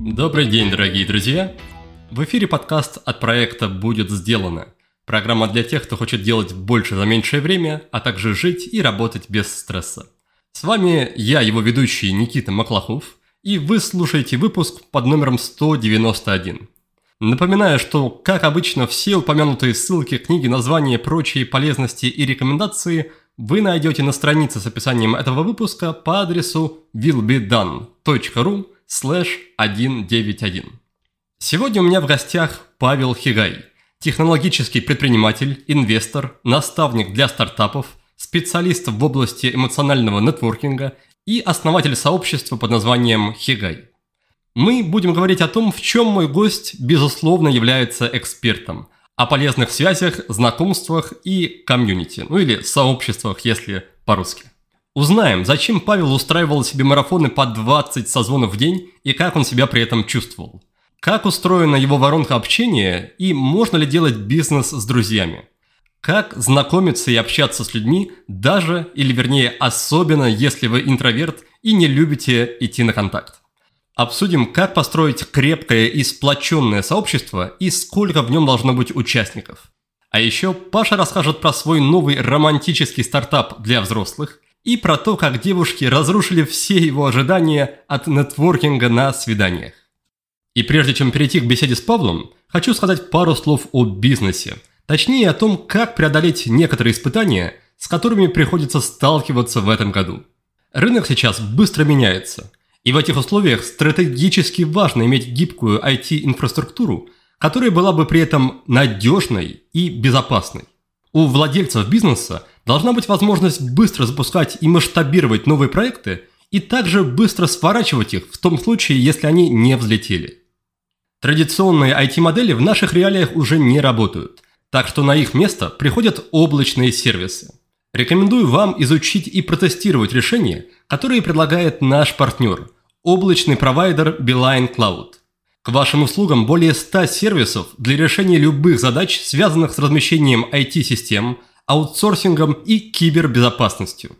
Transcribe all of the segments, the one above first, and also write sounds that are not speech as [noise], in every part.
Добрый день, дорогие друзья! В эфире подкаст от проекта «Будет сделано». Программа для тех, кто хочет делать больше за меньшее время, а также жить и работать без стресса. С вами я, его ведущий Никита Маклахов, и вы слушаете выпуск под номером 191. Напоминаю, что, как обычно, все упомянутые ссылки, книги, названия, прочие полезности и рекомендации вы найдете на странице с описанием этого выпуска по адресу willbedone.ru slash 191. Сегодня у меня в гостях Павел Хигай, технологический предприниматель, инвестор, наставник для стартапов, специалист в области эмоционального нетворкинга и основатель сообщества под названием Хигай. Мы будем говорить о том, в чем мой гость, безусловно, является экспертом, о полезных связях, знакомствах и комьюнити, ну или сообществах, если по-русски. Узнаем, зачем Павел устраивал себе марафоны по 20 созвонов в день и как он себя при этом чувствовал. Как устроена его воронка общения и можно ли делать бизнес с друзьями. Как знакомиться и общаться с людьми, даже, или вернее особенно, если вы интроверт и не любите идти на контакт. Обсудим, как построить крепкое и сплоченное сообщество и сколько в нем должно быть участников. А еще Паша расскажет про свой новый романтический стартап для взрослых и про то, как девушки разрушили все его ожидания от нетворкинга на свиданиях. И прежде чем перейти к беседе с Павлом, хочу сказать пару слов о бизнесе. Точнее о том, как преодолеть некоторые испытания, с которыми приходится сталкиваться в этом году. Рынок сейчас быстро меняется, и в этих условиях стратегически важно иметь гибкую IT-инфраструктуру, которая была бы при этом надежной и безопасной. У владельцев бизнеса должна быть возможность быстро запускать и масштабировать новые проекты и также быстро сворачивать их в том случае, если они не взлетели. Традиционные IT-модели в наших реалиях уже не работают, так что на их место приходят облачные сервисы. Рекомендую вам изучить и протестировать решения, которые предлагает наш партнер – облачный провайдер Beeline Cloud. К вашим услугам более 100 сервисов для решения любых задач, связанных с размещением IT-систем, аутсорсингом и кибербезопасностью.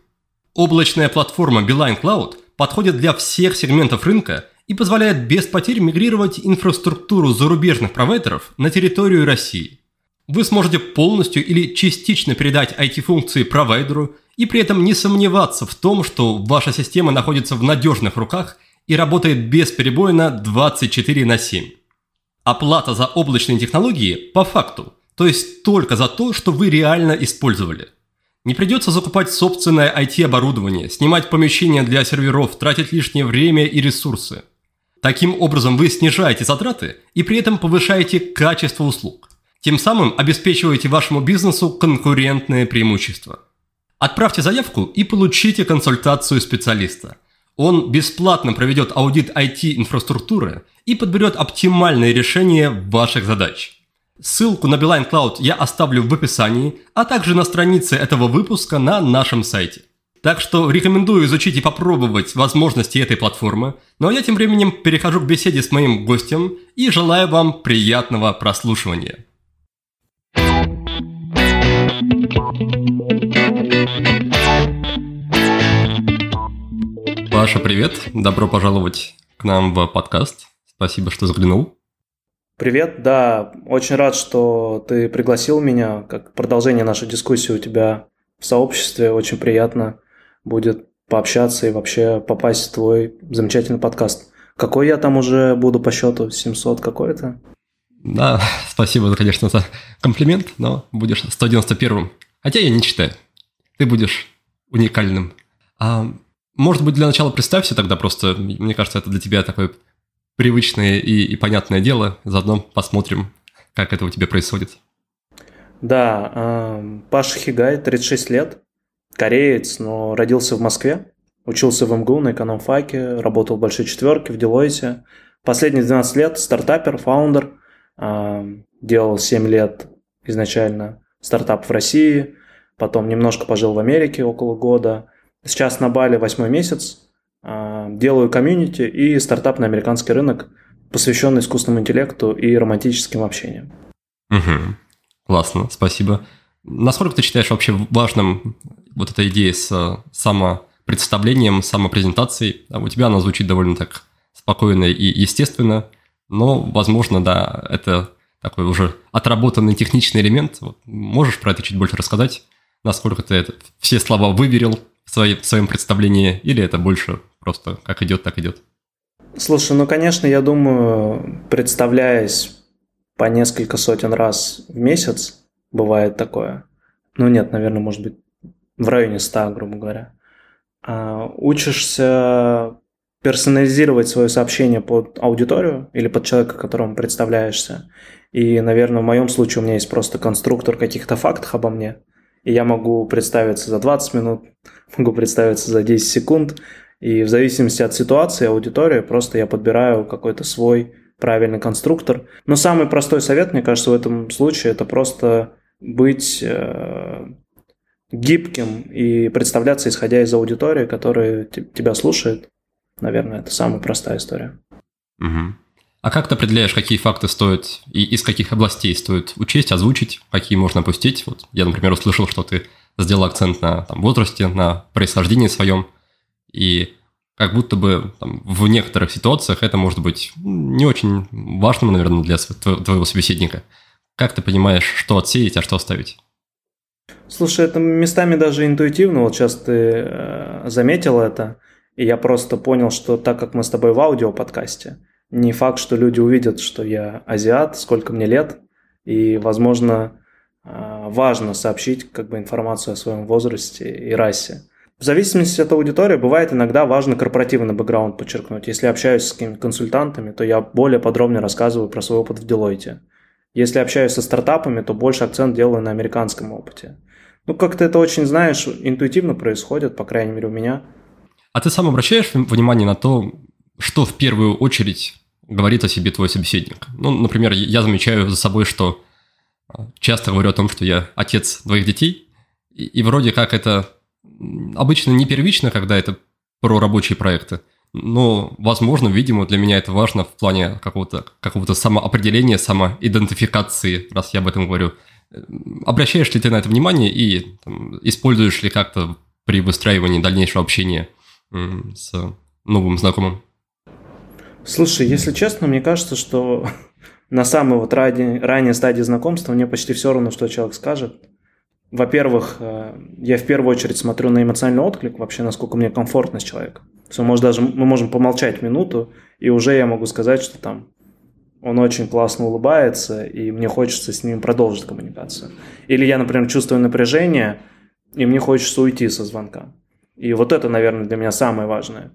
Облачная платформа Beeline Cloud подходит для всех сегментов рынка и позволяет без потерь мигрировать инфраструктуру зарубежных провайдеров на территорию России. Вы сможете полностью или частично передать IT-функции провайдеру и при этом не сомневаться в том, что ваша система находится в надежных руках и работает бесперебойно 24 на 7. Оплата за облачные технологии по факту то есть только за то, что вы реально использовали. Не придется закупать собственное IT-оборудование, снимать помещения для серверов, тратить лишнее время и ресурсы. Таким образом вы снижаете затраты и при этом повышаете качество услуг. Тем самым обеспечиваете вашему бизнесу конкурентное преимущество. Отправьте заявку и получите консультацию специалиста. Он бесплатно проведет аудит IT-инфраструктуры и подберет оптимальное решение ваших задач. Ссылку на Beeline Cloud я оставлю в описании, а также на странице этого выпуска на нашем сайте. Так что рекомендую изучить и попробовать возможности этой платформы. Ну а я тем временем перехожу к беседе с моим гостем и желаю вам приятного прослушивания. Паша, привет! Добро пожаловать к нам в подкаст. Спасибо, что заглянул. Привет, да, очень рад, что ты пригласил меня, как продолжение нашей дискуссии у тебя в сообществе, очень приятно будет пообщаться и вообще попасть в твой замечательный подкаст. Какой я там уже буду по счету? 700 какой-то? Да, [laughs] спасибо, конечно, за комплимент, но будешь 191-м. Хотя я не читаю. Ты будешь уникальным. А, может быть, для начала представься тогда просто. Мне кажется, это для тебя такой привычное и, и понятное дело. Заодно посмотрим, как это у тебя происходит. Да, э, Паша Хигай, 36 лет, кореец, но родился в Москве, учился в МГУ на экономфаке, работал в Большой Четверке, в Делойте. Последние 12 лет стартапер, фаундер, э, делал 7 лет изначально стартап в России, потом немножко пожил в Америке около года. Сейчас на Бали восьмой месяц, а, делаю комьюнити и стартап на американский рынок, посвященный искусственному интеллекту и романтическим общениям. Угу. Классно, спасибо. Насколько ты считаешь вообще важным вот эта идея с представлением, самопрезентацией. А у тебя она звучит довольно так спокойно и естественно, но, возможно, да, это такой уже отработанный техничный элемент. Можешь про это чуть больше рассказать? Насколько ты это, все слова выверил в, своей, в своем представлении, или это больше просто как идет, так идет? Слушай, ну, конечно, я думаю, представляясь по несколько сотен раз в месяц, бывает такое. Ну, нет, наверное, может быть, в районе 100, грубо говоря. А, учишься персонализировать свое сообщение под аудиторию или под человека, которому представляешься. И, наверное, в моем случае у меня есть просто конструктор каких-то фактов обо мне. И я могу представиться за 20 минут, могу представиться за 10 секунд. И в зависимости от ситуации, аудитории, просто я подбираю какой-то свой правильный конструктор. Но самый простой совет, мне кажется, в этом случае, это просто быть э, гибким и представляться, исходя из аудитории, которая тебя слушает. Наверное, это самая простая история. Угу. А как ты определяешь, какие факты стоит и из каких областей стоит учесть, озвучить, какие можно опустить? Вот я, например, услышал, что ты сделал акцент на там, возрасте, на происхождении своем, и как будто бы там, в некоторых ситуациях это может быть не очень важным, наверное, для твоего собеседника. Как ты понимаешь, что отсеять, а что оставить? Слушай, это местами даже интуитивно. Вот сейчас ты э, заметил это, и я просто понял, что так как мы с тобой в аудиоподкасте, не факт, что люди увидят, что я азиат, сколько мне лет, и, возможно, э, важно сообщить как бы информацию о своем возрасте и расе. В зависимости от аудитории, бывает иногда важно корпоративный бэкграунд подчеркнуть. Если общаюсь с какими-то консультантами, то я более подробно рассказываю про свой опыт в Deloitte. Если общаюсь со стартапами, то больше акцент делаю на американском опыте. Ну, как-то это очень, знаешь, интуитивно происходит, по крайней мере, у меня. А ты сам обращаешь внимание на то, что в первую очередь говорит о себе твой собеседник? Ну, например, я замечаю за собой, что а, часто говорю о том, что я отец двоих детей, и, и вроде как это обычно не первично, когда это про рабочие проекты, но, возможно, видимо, для меня это важно в плане какого-то какого самоопределения, самоидентификации, раз я об этом говорю – Обращаешь ли ты на это внимание и там, используешь ли как-то при выстраивании дальнейшего общения с новым знакомым? Слушай, если честно, мне кажется, что [laughs] на самой вот ранней, ранней стадии знакомства мне почти все равно, что человек скажет. Во-первых, э, я в первую очередь смотрю на эмоциональный отклик, вообще насколько мне комфортно с человеком. То может, даже мы можем помолчать минуту, и уже я могу сказать, что там он очень классно улыбается, и мне хочется с ним продолжить коммуникацию. Или я, например, чувствую напряжение, и мне хочется уйти со звонка. И вот это, наверное, для меня самое важное.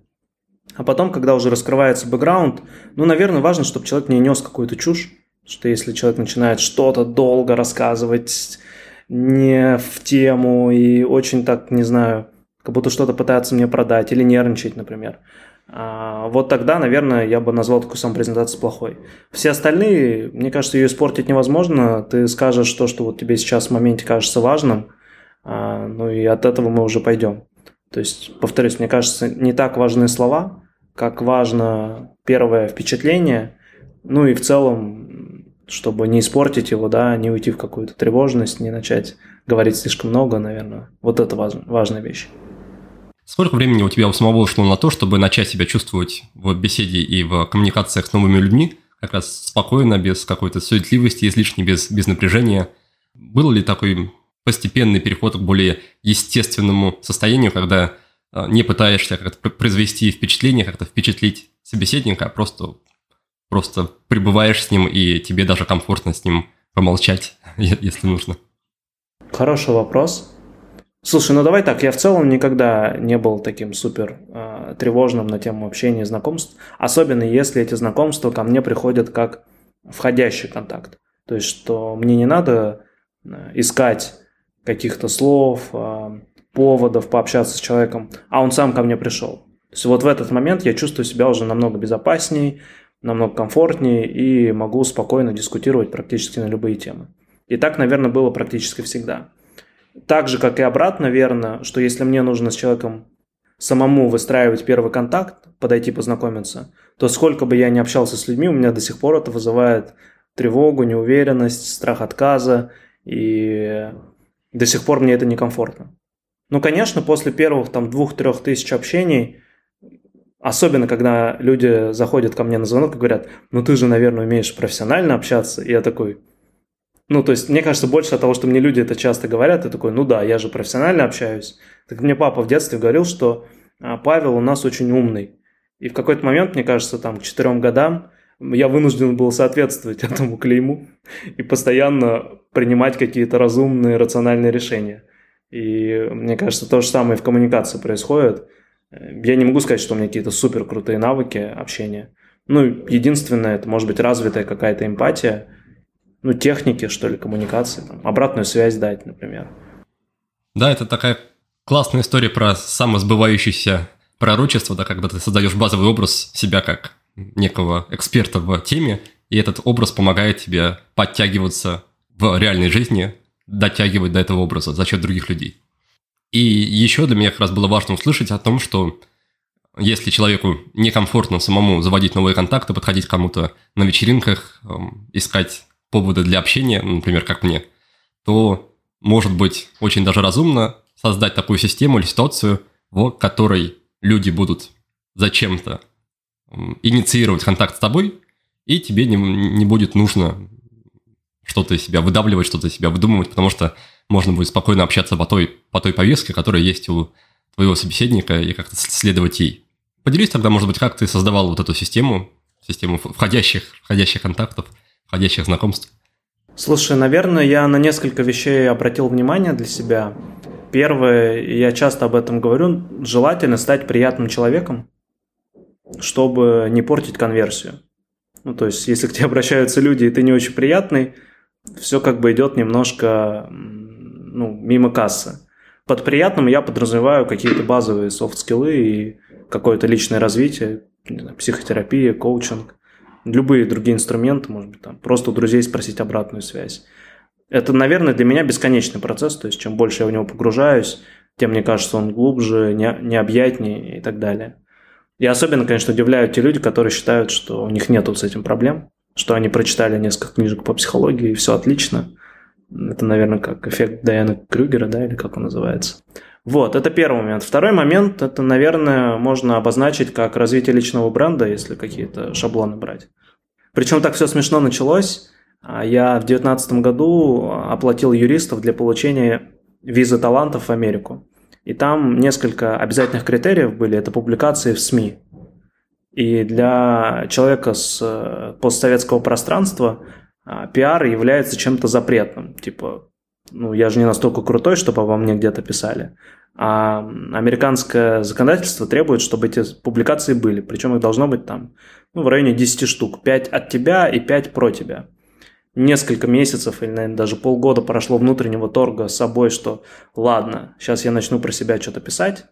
А потом, когда уже раскрывается бэкграунд, ну, наверное, важно, чтобы человек не нес какую-то чушь, что если человек начинает что-то долго рассказывать, не в тему и очень так, не знаю, как будто что-то пытается мне продать или нервничать, например, а, вот тогда, наверное, я бы назвал такую самопрезентацию плохой. Все остальные, мне кажется, ее испортить невозможно. Ты скажешь то, что вот тебе сейчас в моменте кажется важным, а, ну и от этого мы уже пойдем. То есть, повторюсь, мне кажется, не так важны слова, как важно первое впечатление, ну и в целом, чтобы не испортить его, да, не уйти в какую-то тревожность, не начать говорить слишком много, наверное. Вот это важная вещь. Сколько времени у тебя у самого ушло на то, чтобы начать себя чувствовать в беседе и в коммуникациях с новыми людьми, как раз спокойно, без какой-то суетливости, излишней, без, без напряжения? Был ли такой постепенный переход к более естественному состоянию, когда а, не пытаешься как-то произвести впечатление, как-то впечатлить собеседника, а просто, просто пребываешь с ним, и тебе даже комфортно с ним помолчать, [laughs] если нужно? Хороший вопрос. Слушай, ну давай так, я в целом никогда не был таким супер э, тревожным на тему общения и знакомств, особенно если эти знакомства ко мне приходят как входящий контакт. То есть, что мне не надо э, искать каких-то слов, э, поводов пообщаться с человеком, а он сам ко мне пришел. То есть вот в этот момент я чувствую себя уже намного безопаснее, намного комфортнее и могу спокойно дискутировать практически на любые темы. И так, наверное, было практически всегда. Так же, как и обратно, верно, что если мне нужно с человеком самому выстраивать первый контакт, подойти познакомиться, то сколько бы я ни общался с людьми, у меня до сих пор это вызывает тревогу, неуверенность, страх отказа, и до сих пор мне это некомфортно. Ну, конечно, после первых там двух-трех тысяч общений, особенно когда люди заходят ко мне на звонок и говорят, ну ты же, наверное, умеешь профессионально общаться, и я такой, ну, то есть, мне кажется, больше от того, что мне люди это часто говорят, я такой, ну да, я же профессионально общаюсь. Так мне папа в детстве говорил, что а, Павел у нас очень умный. И в какой-то момент, мне кажется, там, к четырем годам, я вынужден был соответствовать [laughs] этому клейму и постоянно принимать какие-то разумные, рациональные решения. И мне кажется, то же самое в коммуникации происходит. Я не могу сказать, что у меня какие-то супер крутые навыки общения. Ну, единственное, это может быть развитая какая-то эмпатия, ну, техники, что ли, коммуникации, там, обратную связь дать, например. Да, это такая классная история про самосбывающееся пророчество, да, когда ты создаешь базовый образ себя как некого эксперта в теме, и этот образ помогает тебе подтягиваться в реальной жизни, дотягивать до этого образа за счет других людей. И еще для меня как раз было важно услышать о том, что если человеку некомфортно самому заводить новые контакты, подходить кому-то на вечеринках, эм, искать поводы для общения, например, как мне, то может быть очень даже разумно создать такую систему или ситуацию, в которой люди будут зачем-то инициировать контакт с тобой, и тебе не, не будет нужно что-то из себя выдавливать, что-то из себя выдумывать, потому что можно будет спокойно общаться по той, по той повестке, которая есть у твоего собеседника, и как-то следовать ей. Поделись тогда, может быть, как ты создавал вот эту систему, систему входящих, входящих контактов, входящих знакомств? Слушай, наверное, я на несколько вещей обратил внимание для себя. Первое, я часто об этом говорю, желательно стать приятным человеком, чтобы не портить конверсию. Ну, то есть, если к тебе обращаются люди, и ты не очень приятный, все как бы идет немножко ну, мимо кассы. Под приятным я подразумеваю какие-то базовые софт-скиллы и какое-то личное развитие, психотерапия, коучинг, любые другие инструменты, может быть, там, просто у друзей спросить обратную связь. Это, наверное, для меня бесконечный процесс, то есть чем больше я в него погружаюсь, тем мне кажется, он глубже, не, необъятнее и так далее. И особенно, конечно, удивляют те люди, которые считают, что у них нет с этим проблем, что они прочитали несколько книжек по психологии, и все отлично. Это, наверное, как эффект Дайана Крюгера, да, или как он называется. Вот, это первый момент. Второй момент, это, наверное, можно обозначить как развитие личного бренда, если какие-то шаблоны брать. Причем так все смешно началось. А я в 2019 году оплатил юристов для получения визы талантов в Америку. И там несколько обязательных критериев были. Это публикации в СМИ. И для человека с э, постсоветского пространства а, пиар является чем-то запретным. Типа, ну, я же не настолько крутой, чтобы обо мне где-то писали. А американское законодательство требует, чтобы эти публикации были. Причем их должно быть там ну, в районе 10 штук. 5 от тебя и 5 про тебя несколько месяцев или, наверное, даже полгода прошло внутреннего торга с собой, что ладно, сейчас я начну про себя что-то писать.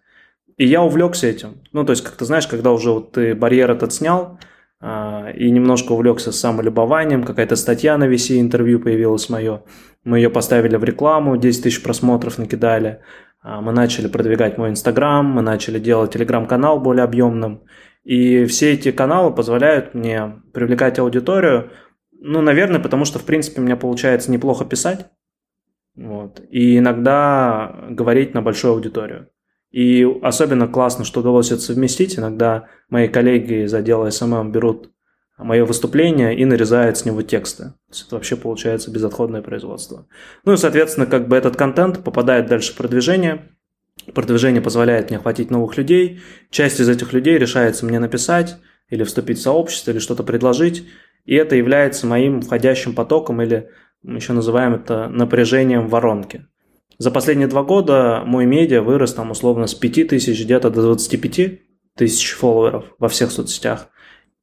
И я увлекся этим. Ну, то есть, как ты знаешь, когда уже вот ты барьер этот снял, а, и немножко увлекся самолюбованием, какая-то статья на VC интервью появилась мое, мы ее поставили в рекламу, 10 тысяч просмотров накидали, а, мы начали продвигать мой Инстаграм, мы начали делать Телеграм-канал более объемным, и все эти каналы позволяют мне привлекать аудиторию, ну, наверное, потому что, в принципе, у меня получается неплохо писать. Вот. И иногда говорить на большую аудиторию. И особенно классно, что удалось это совместить. Иногда мои коллеги из отдела SMM берут мое выступление и нарезают с него тексты. То есть это вообще получается безотходное производство. Ну и, соответственно, как бы этот контент попадает дальше в продвижение. Продвижение позволяет мне охватить новых людей. Часть из этих людей решается мне написать или вступить в сообщество, или что-то предложить и это является моим входящим потоком или мы еще называем это напряжением воронки. За последние два года мой медиа вырос там условно с 5 тысяч где-то до 25 тысяч фолловеров во всех соцсетях.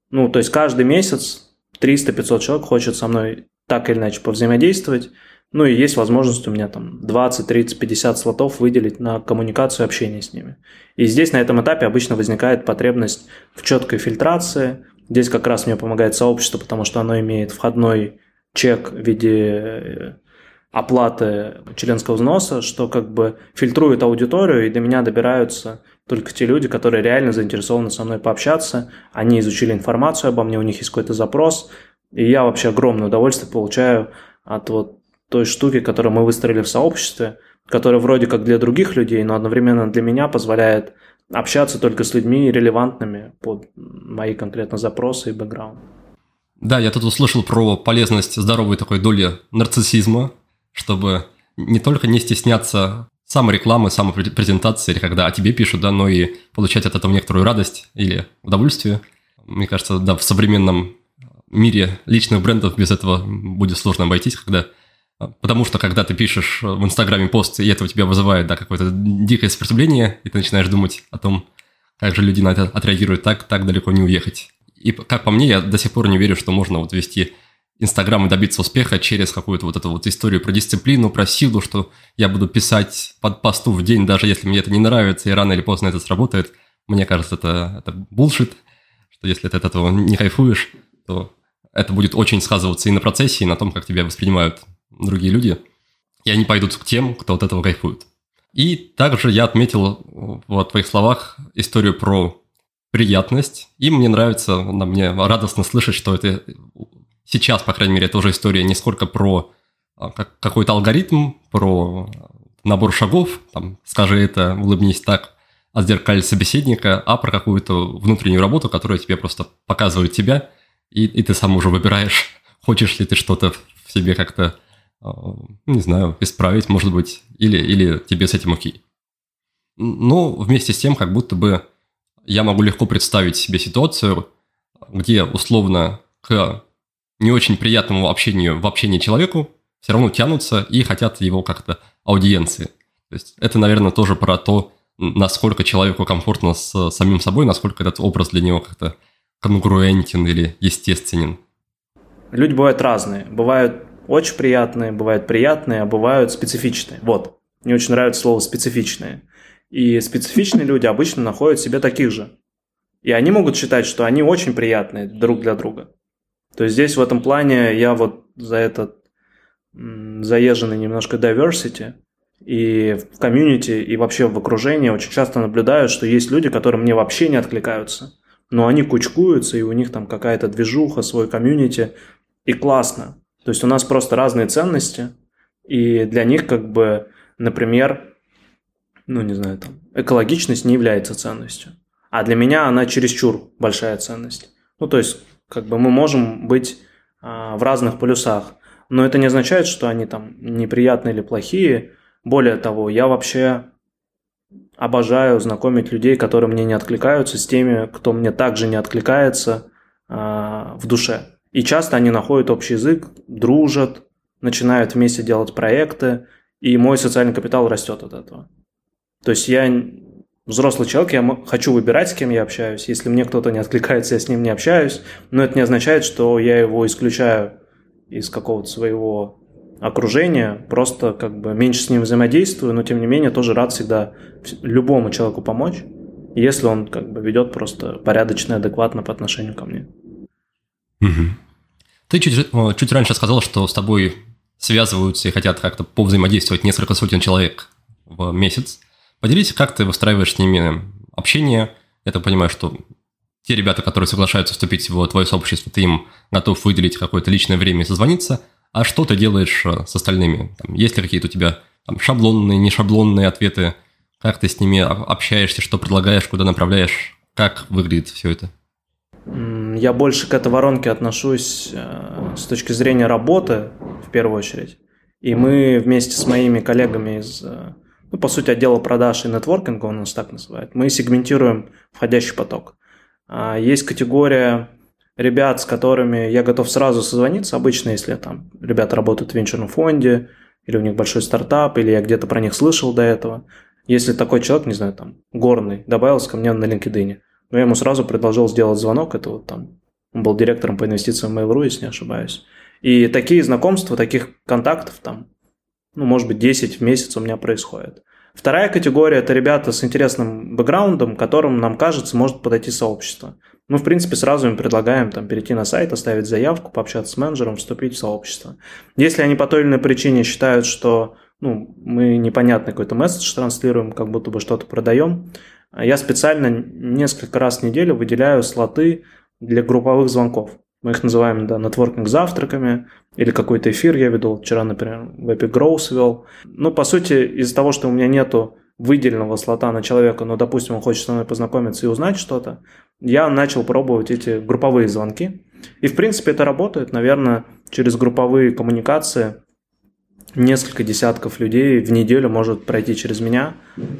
Ну, то есть каждый месяц 300-500 человек хочет со мной так или иначе повзаимодействовать. Ну и есть возможность у меня там 20, 30, 50 слотов выделить на коммуникацию и общение с ними. И здесь на этом этапе обычно возникает потребность в четкой фильтрации, Здесь как раз мне помогает сообщество, потому что оно имеет входной чек в виде э, оплаты членского взноса, что как бы фильтрует аудиторию, и до меня добираются только те люди, которые реально заинтересованы со мной пообщаться, они изучили информацию обо мне, у них есть какой-то запрос, и я вообще огромное удовольствие получаю от вот той штуки, которую мы выстроили в сообществе, который вроде как для других людей, но одновременно для меня позволяет общаться только с людьми релевантными под мои конкретно запросы и бэкграунд. Да, я тут услышал про полезность здоровой такой доли нарциссизма, чтобы не только не стесняться саморекламы, самопрезентации, или когда о тебе пишут, да, но и получать от этого некоторую радость или удовольствие. Мне кажется, да, в современном мире личных брендов без этого будет сложно обойтись, когда Потому что когда ты пишешь в Инстаграме пост, и это у тебя вызывает да, какое-то дикое сопротивление, и ты начинаешь думать о том, как же люди на это отреагируют, так, так далеко не уехать. И как по мне, я до сих пор не верю, что можно вот вести Инстаграм и добиться успеха через какую-то вот эту вот историю про дисциплину, про силу, что я буду писать под посту в день, даже если мне это не нравится, и рано или поздно это сработает. Мне кажется, это, это булшит, что если ты от этого не кайфуешь, то это будет очень сказываться и на процессе, и на том, как тебя воспринимают другие люди, и они пойдут к тем, кто от этого кайфует. И также я отметил в твоих словах историю про приятность, и мне нравится, мне радостно слышать, что это сейчас, по крайней мере, тоже история не сколько про а, какой-то алгоритм, про набор шагов, там, скажи это, улыбнись так, отзеркаль собеседника, а про какую-то внутреннюю работу, которая тебе просто показывает тебя, и, и ты сам уже выбираешь, [laughs] хочешь ли ты что-то в себе как-то не знаю, исправить, может быть, или, или тебе с этим окей. Но вместе с тем, как будто бы я могу легко представить себе ситуацию, где условно к не очень приятному общению в общении человеку все равно тянутся и хотят его как-то аудиенции. То есть это, наверное, тоже про то, насколько человеку комфортно с самим собой, насколько этот образ для него как-то конгруентен или естественен. Люди бывают разные. Бывают очень приятные, бывают приятные, а бывают специфичные. Вот. Мне очень нравится слово «специфичные». И специфичные люди обычно находят себе таких же. И они могут считать, что они очень приятные друг для друга. То есть здесь в этом плане я вот за этот заезженный немножко diversity и в комьюнити, и вообще в окружении очень часто наблюдаю, что есть люди, которые мне вообще не откликаются. Но они кучкуются, и у них там какая-то движуха, свой комьюнити, и классно. То есть у нас просто разные ценности, и для них как бы, например, ну не знаю, там, экологичность не является ценностью. А для меня она чересчур большая ценность. Ну то есть как бы мы можем быть а, в разных полюсах, но это не означает, что они там неприятные или плохие. Более того, я вообще обожаю знакомить людей, которые мне не откликаются, с теми, кто мне также не откликается а, в душе. И часто они находят общий язык, дружат, начинают вместе делать проекты, и мой социальный капитал растет от этого. То есть я взрослый человек, я хочу выбирать, с кем я общаюсь. Если мне кто-то не откликается, я с ним не общаюсь. Но это не означает, что я его исключаю из какого-то своего окружения, просто как бы меньше с ним взаимодействую, но тем не менее тоже рад всегда любому человеку помочь, если он как бы ведет просто порядочно адекватно по отношению ко мне. Угу. Ты чуть, чуть раньше сказал, что с тобой связываются и хотят как-то повзаимодействовать несколько сотен человек в месяц. Поделись, как ты выстраиваешь с ними общение. Я так понимаю, что те ребята, которые соглашаются вступить в твое сообщество, ты им готов выделить какое-то личное время и созвониться. А что ты делаешь э, с остальными? Там, есть ли какие-то у тебя там, шаблонные, не шаблонные ответы? Как ты с ними общаешься, что предлагаешь, куда направляешь? Как выглядит все это? Я больше к этой воронке отношусь э, с точки зрения работы, в первую очередь. И мы вместе с моими коллегами из, э, ну, по сути, отдела продаж и нетворкинга, он нас так называет, мы сегментируем входящий поток. А, есть категория ребят, с которыми я готов сразу созвониться, обычно, если там ребята работают в венчурном фонде, или у них большой стартап, или я где-то про них слышал до этого. Если такой человек, не знаю, там, горный, добавился ко мне на LinkedIn, но я ему сразу предложил сделать звонок, это вот там, он был директором по инвестициям Mail.ru, если не ошибаюсь. И такие знакомства, таких контактов там, ну, может быть, 10 в месяц у меня происходит. Вторая категория – это ребята с интересным бэкграундом, которым, нам кажется, может подойти сообщество. Мы, в принципе, сразу им предлагаем там, перейти на сайт, оставить заявку, пообщаться с менеджером, вступить в сообщество. Если они по той или иной причине считают, что ну, мы непонятный какой-то месседж транслируем, как будто бы что-то продаем, я специально несколько раз в неделю выделяю слоты для групповых звонков. Мы их называем, да, нетворкинг завтраками, или какой-то эфир я веду. Вчера, например, в Epic Growth вел. Ну, по сути, из-за того, что у меня нету выделенного слота на человека, но, допустим, он хочет со мной познакомиться и узнать что-то, я начал пробовать эти групповые звонки. И, в принципе, это работает. Наверное, через групповые коммуникации несколько десятков людей в неделю может пройти через меня.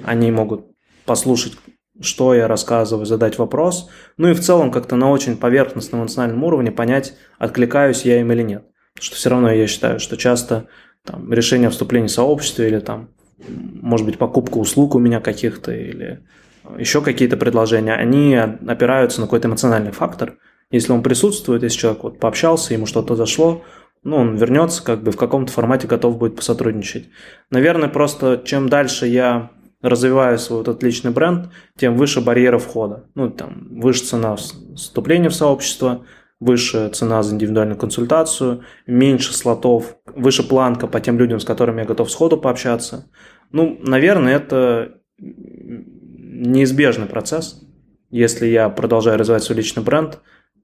Они могут послушать, что я рассказываю, задать вопрос. Ну и в целом как-то на очень поверхностном эмоциональном уровне понять, откликаюсь я им или нет. Потому что все равно я считаю, что часто там, решение о вступлении в сообщество или там, может быть, покупка услуг у меня каких-то или еще какие-то предложения, они опираются на какой-то эмоциональный фактор. Если он присутствует, если человек вот пообщался, ему что-то зашло, ну, он вернется, как бы в каком-то формате готов будет посотрудничать. Наверное, просто чем дальше я развиваю свой вот отличный бренд, тем выше барьера входа. Ну, там, выше цена вступления в сообщество, выше цена за индивидуальную консультацию, меньше слотов, выше планка по тем людям, с которыми я готов сходу пообщаться. Ну, наверное, это неизбежный процесс, если я продолжаю развивать свой личный бренд,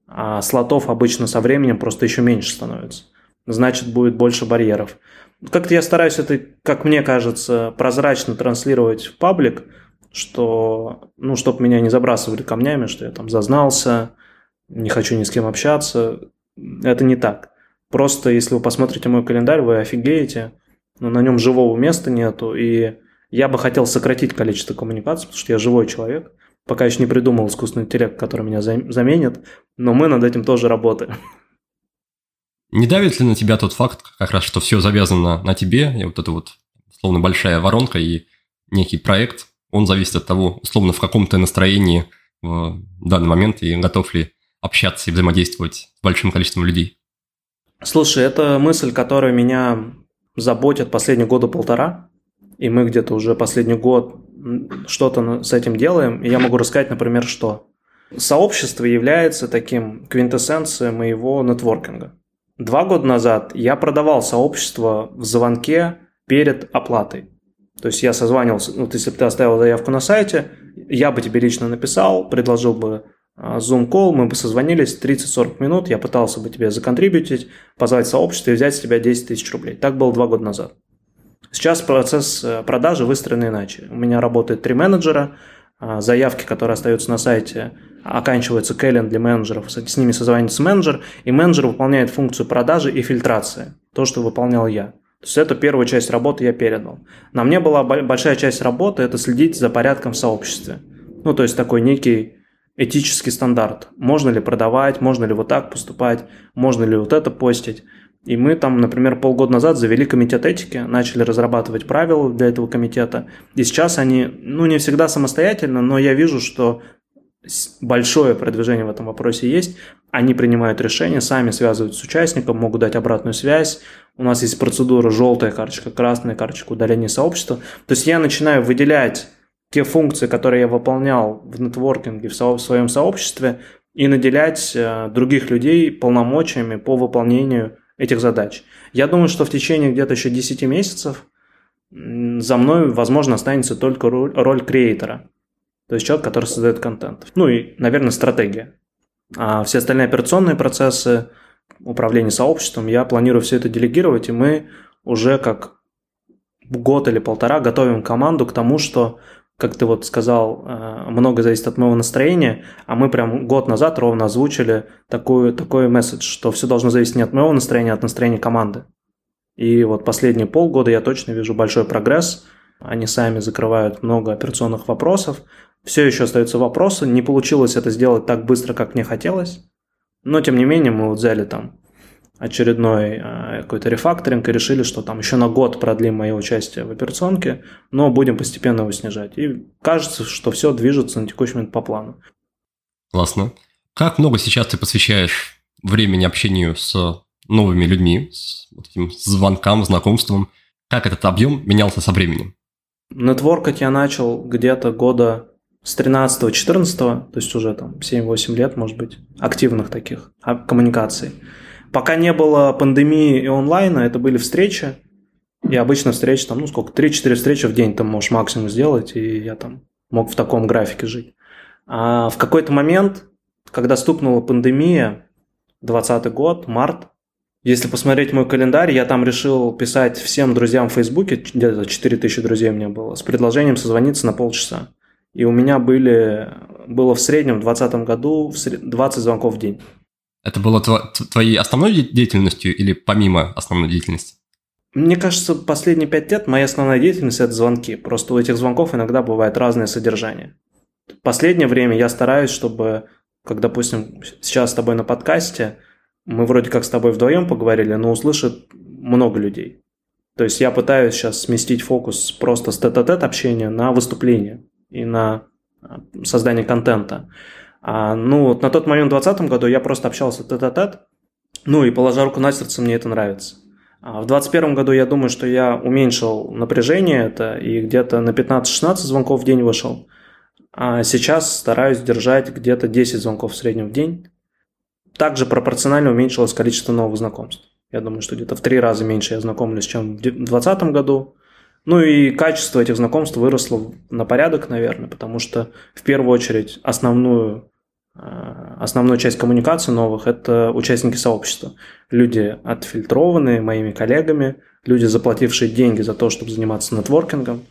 а слотов обычно со временем просто еще меньше становится. Значит, будет больше барьеров. Как-то я стараюсь это, как мне кажется, прозрачно транслировать в паблик, что, ну, чтобы меня не забрасывали камнями, что я там зазнался, не хочу ни с кем общаться. Это не так. Просто если вы посмотрите мой календарь, вы офигеете, но на нем живого места нету, и я бы хотел сократить количество коммуникаций, потому что я живой человек. Пока еще не придумал искусственный интеллект, который меня заменит, но мы над этим тоже работаем. Не давит ли на тебя тот факт, как раз, что все завязано на тебе, и вот эта вот, условно, большая воронка и некий проект, он зависит от того, условно, в каком то настроении в данный момент и готов ли общаться и взаимодействовать с большим количеством людей? Слушай, это мысль, которая меня заботит последние года полтора и мы где-то уже последний год что-то с этим делаем, и я могу рассказать, например, что сообщество является таким квинтэссенцией моего нетворкинга. Два года назад я продавал сообщество в звонке перед оплатой. То есть я созванивался, вот если бы ты оставил заявку на сайте, я бы тебе лично написал, предложил бы а, Zoom call, мы бы созвонились 30-40 минут, я пытался бы тебе законтрибьютить, позвать сообщество и взять с тебя 10 тысяч рублей. Так было два года назад. Сейчас процесс э, продажи выстроен иначе. У меня работает три менеджера, заявки, которые остаются на сайте, оканчивается кэллен для менеджеров, с ними созванивается менеджер, и менеджер выполняет функцию продажи и фильтрации, то, что выполнял я. То есть это первая часть работы я передал. На мне была большая часть работы – это следить за порядком в сообществе. Ну, то есть такой некий этический стандарт. Можно ли продавать, можно ли вот так поступать, можно ли вот это постить. И мы там, например, полгода назад завели комитет этики, начали разрабатывать правила для этого комитета. И сейчас они, ну, не всегда самостоятельно, но я вижу, что большое продвижение в этом вопросе есть. Они принимают решения, сами связываются с участником, могут дать обратную связь. У нас есть процедура желтая карточка, красная карточка удаления сообщества. То есть я начинаю выделять те функции, которые я выполнял в нетворкинге, в своем сообществе, и наделять э, других людей полномочиями по выполнению этих задач. Я думаю, что в течение где-то еще 10 месяцев за мной, возможно, останется только роль, роль креатора. То есть человек, который создает контент. Ну и, наверное, стратегия. А все остальные операционные процессы, управления сообществом, я планирую все это делегировать, и мы уже как год или полтора готовим команду к тому, что как ты вот сказал, э, много зависит от моего настроения, а мы прям год назад ровно озвучили такую, такой месседж, что все должно зависеть не от моего настроения, а от настроения команды. И вот последние полгода я точно вижу большой прогресс. Они сами закрывают много операционных вопросов. Все еще остаются вопросы. Не получилось это сделать так быстро, как мне хотелось. Но, тем не менее, мы вот взяли там очередной э, какой-то рефакторинг и решили, что там еще на год продлим мое участие в операционке, но будем постепенно его снижать. И кажется, что все движется на текущий момент по плану. Классно. Как много сейчас ты посвящаешь времени общению с новыми людьми, с вот этим звонкам, знакомством? Как этот объем менялся со временем? Нетворкать я начал где-то года с 13-14, то есть уже там 7-8 лет, может быть, активных таких а, коммуникаций. Пока не было пандемии и онлайна, это были встречи. И обычно встречи там, ну сколько, 3-4 встречи в день там можешь максимум сделать, и я там мог в таком графике жить. А в какой-то момент, когда стукнула пандемия, 20 год, март. Если посмотреть мой календарь, я там решил писать всем друзьям в Фейсбуке, где-то 4000 друзей у меня было, с предложением созвониться на полчаса. И у меня были, было в среднем в 2020 году 20 звонков в день. Это было твоей основной деятельностью или помимо основной деятельности? Мне кажется, последние пять лет моя основная деятельность – это звонки. Просто у этих звонков иногда бывает разное содержание. Последнее время я стараюсь, чтобы, как, допустим, сейчас с тобой на подкасте, мы вроде как с тобой вдвоем поговорили, но услышит много людей. То есть я пытаюсь сейчас сместить фокус просто с тет-а-тет общения на выступление и на а, создание контента. А, ну, вот на тот момент в 2020 году я просто общался тет-а-тет, ну и положа руку на сердце, мне это нравится. А в 2021 году я думаю, что я уменьшил напряжение это и где-то на 15-16 звонков в день вышел. А сейчас стараюсь держать где-то 10 звонков в среднем в день. Также пропорционально уменьшилось количество новых знакомств. Я думаю, что где-то в три раза меньше я знакомлюсь, чем в 2020 году. Ну и качество этих знакомств выросло на порядок, наверное, потому что в первую очередь основную основную часть коммуникации новых – это участники сообщества. Люди отфильтрованные моими коллегами, люди, заплатившие деньги за то, чтобы заниматься нетворкингом.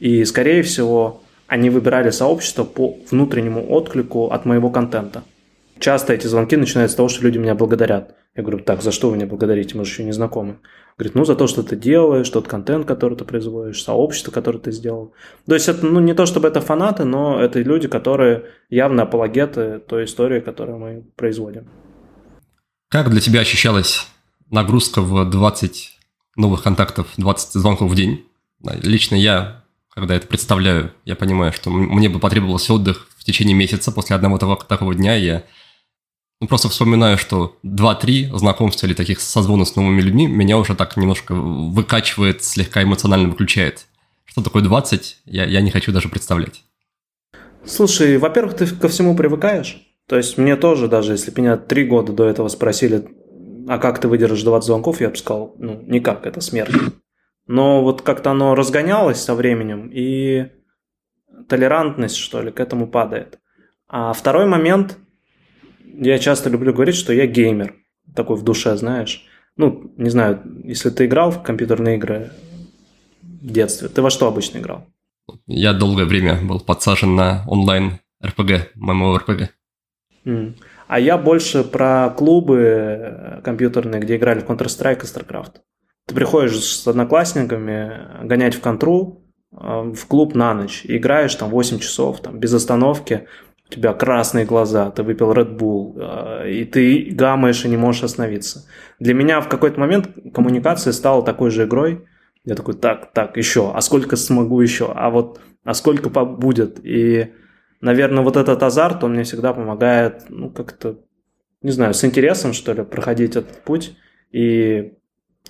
И, скорее всего, они выбирали сообщество по внутреннему отклику от моего контента. Часто эти звонки начинаются с того, что люди меня благодарят. Я говорю, так, за что вы меня благодарите, мы же еще не знакомы. Говорит, ну за то, что ты делаешь, тот контент, который ты производишь, сообщество, которое ты сделал. То есть это ну, не то, чтобы это фанаты, но это люди, которые явно апологеты той истории, которую мы производим. Как для тебя ощущалась нагрузка в 20 новых контактов, 20 звонков в день? Лично я, когда это представляю, я понимаю, что мне бы потребовался отдых в течение месяца после одного такого дня. Я ну, просто вспоминаю, что 2-3 знакомства или таких созвонов с новыми людьми меня уже так немножко выкачивает, слегка эмоционально выключает. Что такое 20, я, я не хочу даже представлять. Слушай, во-первых, ты ко всему привыкаешь. То есть мне тоже, даже если меня три года до этого спросили, а как ты выдержишь 20 звонков, я бы сказал, ну, никак, это смерть. Но вот как-то оно разгонялось со временем, и толерантность, что ли, к этому падает. А второй момент, я часто люблю говорить, что я геймер. Такой в душе, знаешь. Ну, не знаю, если ты играл в компьютерные игры в детстве, ты во что обычно играл? Я долгое время был подсажен на онлайн моему РПГ. Mm. А я больше про клубы э, компьютерные, где играли в Counter-Strike и StarCraft. Ты приходишь с одноклассниками гонять в контру, э, в клуб на ночь, играешь там 8 часов, там, без остановки, у тебя красные глаза, ты выпил Red Bull, э, и ты гамаешь и не можешь остановиться. Для меня в какой-то момент коммуникация стала такой же игрой. Я такой, так, так, еще, а сколько смогу еще, а вот, а сколько будет. И, наверное, вот этот азарт, он мне всегда помогает, ну, как-то, не знаю, с интересом, что ли, проходить этот путь. И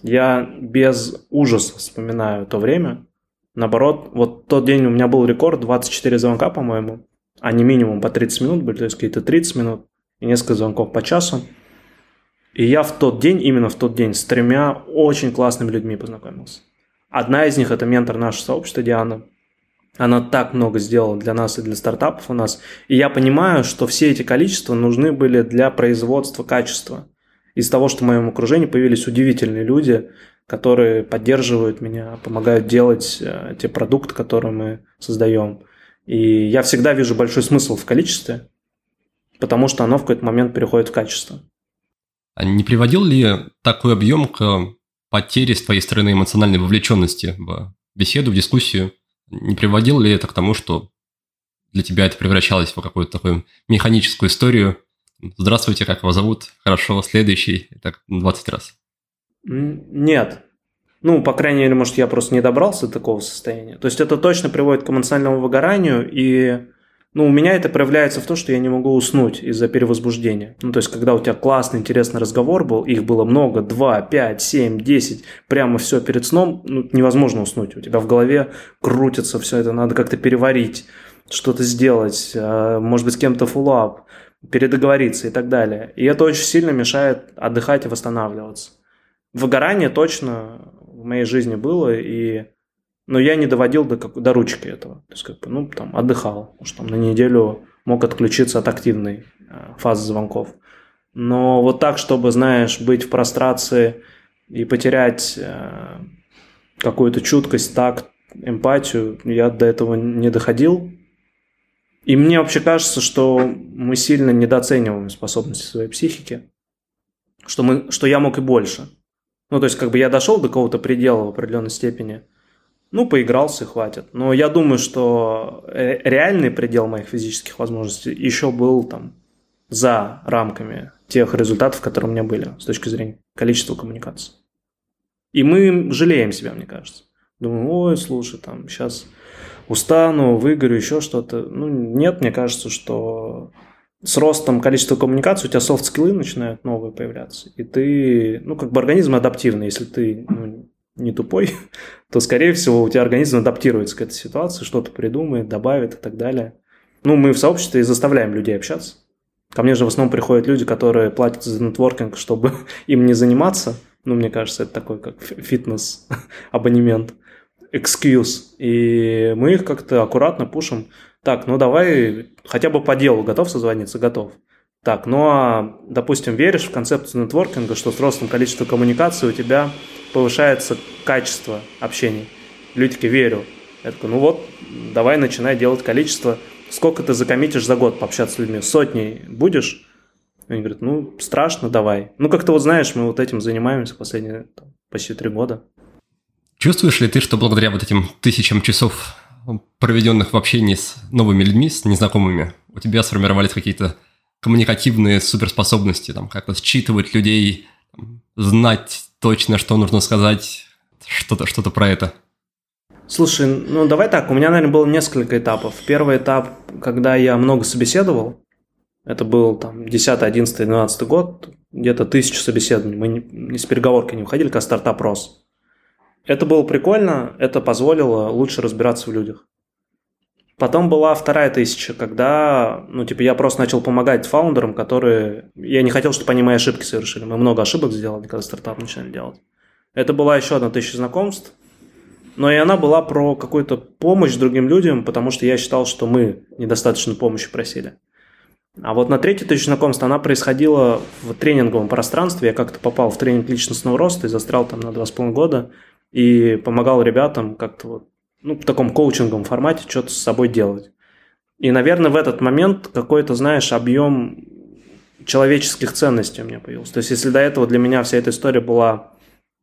я без ужаса вспоминаю то время. Наоборот, вот тот день у меня был рекорд, 24 звонка, по-моему они минимум по 30 минут были, то есть какие-то 30 минут и несколько звонков по часу. И я в тот день, именно в тот день, с тремя очень классными людьми познакомился. Одна из них – это ментор нашего сообщества Диана. Она так много сделала для нас и для стартапов у нас. И я понимаю, что все эти количества нужны были для производства качества. Из того, что в моем окружении появились удивительные люди, которые поддерживают меня, помогают делать э, те продукты, которые мы создаем. И я всегда вижу большой смысл в количестве, потому что оно в какой-то момент переходит в качество. А не приводил ли такой объем к потере с твоей стороны эмоциональной вовлеченности в беседу, в дискуссию? Не приводил ли это к тому, что для тебя это превращалось в какую-то такую механическую историю? Здравствуйте, как вас зовут? Хорошо, следующий. Так 20 раз. Нет, ну, по крайней мере, может, я просто не добрался до такого состояния. То есть это точно приводит к эмоциональному выгоранию, и ну, у меня это проявляется в том, что я не могу уснуть из-за перевозбуждения. Ну, то есть, когда у тебя классный, интересный разговор был, их было много, 2, 5, 7, 10, прямо все перед сном, ну, невозможно уснуть. У тебя в голове крутится все это, надо как-то переварить, что-то сделать, а, может быть, с кем-то фуллап, передоговориться и так далее. И это очень сильно мешает отдыхать и восстанавливаться. Выгорание точно в моей жизни было, и но я не доводил до, как, до ручки этого. То есть, как бы, ну, там, отдыхал. Может, там на неделю мог отключиться от активной э, фазы звонков. Но вот так, чтобы, знаешь, быть в прострации и потерять э, какую-то чуткость, такт, эмпатию, я до этого не доходил. И мне вообще кажется, что мы сильно недооцениваем способности своей психики, что, мы, что я мог и больше. Ну, то есть, как бы я дошел до какого-то предела в определенной степени, ну, поигрался, хватит. Но я думаю, что реальный предел моих физических возможностей еще был там за рамками тех результатов, которые у меня были с точки зрения количества коммуникаций. И мы жалеем себя, мне кажется. Думаю, ой, слушай, там сейчас устану, выгорю, еще что-то. Ну, нет, мне кажется, что с ростом количества коммуникаций у тебя софт-скиллы начинают новые появляться. И ты, ну, как бы организм адаптивный. Если ты ну, не тупой, [laughs] то, скорее всего, у тебя организм адаптируется к этой ситуации, что-то придумает, добавит и так далее. Ну, мы в сообществе заставляем людей общаться. Ко мне же в основном приходят люди, которые платят за нетворкинг, чтобы [laughs] им не заниматься. Ну, мне кажется, это такой как фитнес-абонемент, [laughs] excuse. И мы их как-то аккуратно пушим. Так, ну давай хотя бы по делу готов созвониться? Готов. Так, ну а, допустим, веришь в концепцию нетворкинга, что с ростом количества коммуникаций у тебя повышается качество общения. Люди такие, верю. Я такой, ну вот, давай начинай делать количество. Сколько ты закоммитишь за год пообщаться с людьми? Сотней будешь? Они говорят, ну, страшно, давай. Ну, как-то вот знаешь, мы вот этим занимаемся последние там, почти три года. Чувствуешь ли ты, что благодаря вот этим тысячам часов, проведенных в общении с новыми людьми, с незнакомыми, у тебя сформировались какие-то коммуникативные суперспособности, там, как-то считывать людей, знать точно, что нужно сказать, что-то что про это? Слушай, ну давай так, у меня, наверное, было несколько этапов. Первый этап, когда я много собеседовал, это был там 10, 11, 12 год, где-то тысячу собеседований. Мы не, не с переговоркой не уходили, как стартап рос. Это было прикольно, это позволило лучше разбираться в людях. Потом была вторая тысяча, когда, ну, типа, я просто начал помогать фаундерам, которые... Я не хотел, чтобы они мои ошибки совершили. Мы много ошибок сделали, когда стартап начали делать. Это была еще одна тысяча знакомств. Но и она была про какую-то помощь другим людям, потому что я считал, что мы недостаточно помощи просили. А вот на третью тысячу знакомств она происходила в тренинговом пространстве. Я как-то попал в тренинг личностного роста и застрял там на два с половиной года и помогал ребятам как-то вот ну, в таком коучинговом формате что-то с собой делать. И, наверное, в этот момент какой-то, знаешь, объем человеческих ценностей у меня появился. То есть, если до этого для меня вся эта история была,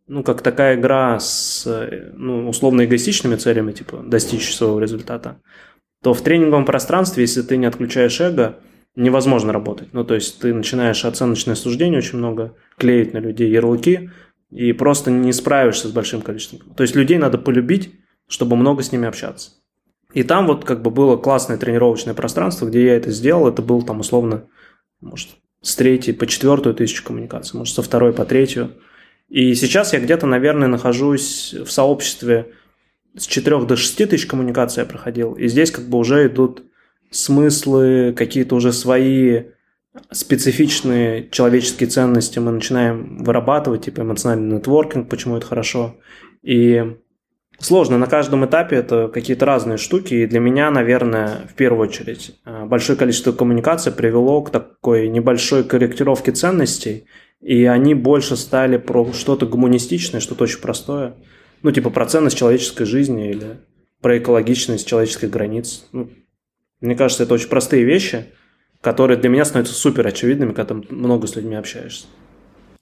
ну, как такая игра с, ну, условно эгоистичными целями, типа, достичь своего результата, то в тренинговом пространстве, если ты не отключаешь эго, невозможно работать. Ну, то есть, ты начинаешь оценочное суждение очень много клеить на людей ярлыки, и просто не справишься с большим количеством. То есть, людей надо полюбить, чтобы много с ними общаться. И там вот как бы было классное тренировочное пространство, где я это сделал. Это был там условно, может, с третьей по четвертую тысячу коммуникаций, может, со второй по третью. И сейчас я где-то, наверное, нахожусь в сообществе с 4 до 6 тысяч коммуникаций я проходил. И здесь как бы уже идут смыслы, какие-то уже свои специфичные человеческие ценности мы начинаем вырабатывать, типа эмоциональный нетворкинг, почему это хорошо. И Сложно, на каждом этапе это какие-то разные штуки, и для меня, наверное, в первую очередь, э, большое количество коммуникаций привело к такой небольшой корректировке ценностей, и они больше стали про что-то гуманистичное, что-то очень простое, ну, типа про ценность человеческой жизни или про экологичность человеческих границ. Ну, мне кажется, это очень простые вещи, которые для меня становятся супер очевидными, когда ты много с людьми общаешься.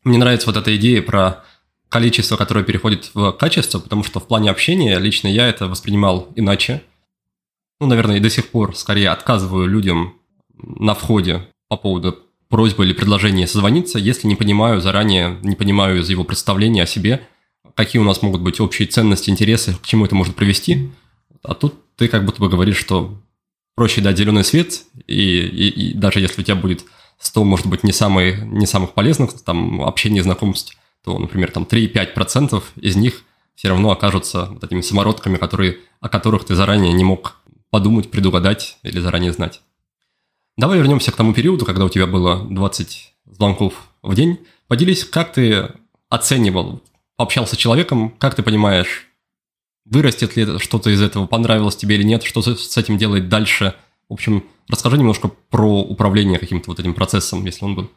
Мне нравится вот эта идея про количество, которое переходит в качество, потому что в плане общения лично я это воспринимал иначе. Ну, наверное, и до сих пор скорее отказываю людям на входе по поводу просьбы или предложения созвониться, если не понимаю заранее, не понимаю из его представления о себе, какие у нас могут быть общие ценности, интересы, к чему это может привести. А тут ты как будто бы говоришь, что проще дать зеленый свет, и, и, и даже если у тебя будет 100, может быть, не, самый, не самых полезных там общений, знакомств, то, например, там 3-5% из них все равно окажутся вот этими самородками, которые, о которых ты заранее не мог подумать, предугадать или заранее знать. Давай вернемся к тому периоду, когда у тебя было 20 звонков в день. Поделись, как ты оценивал, общался с человеком, как ты понимаешь, вырастет ли что-то из этого, понравилось тебе или нет, что с этим делать дальше. В общем, расскажи немножко про управление каким-то вот этим процессом, если он был.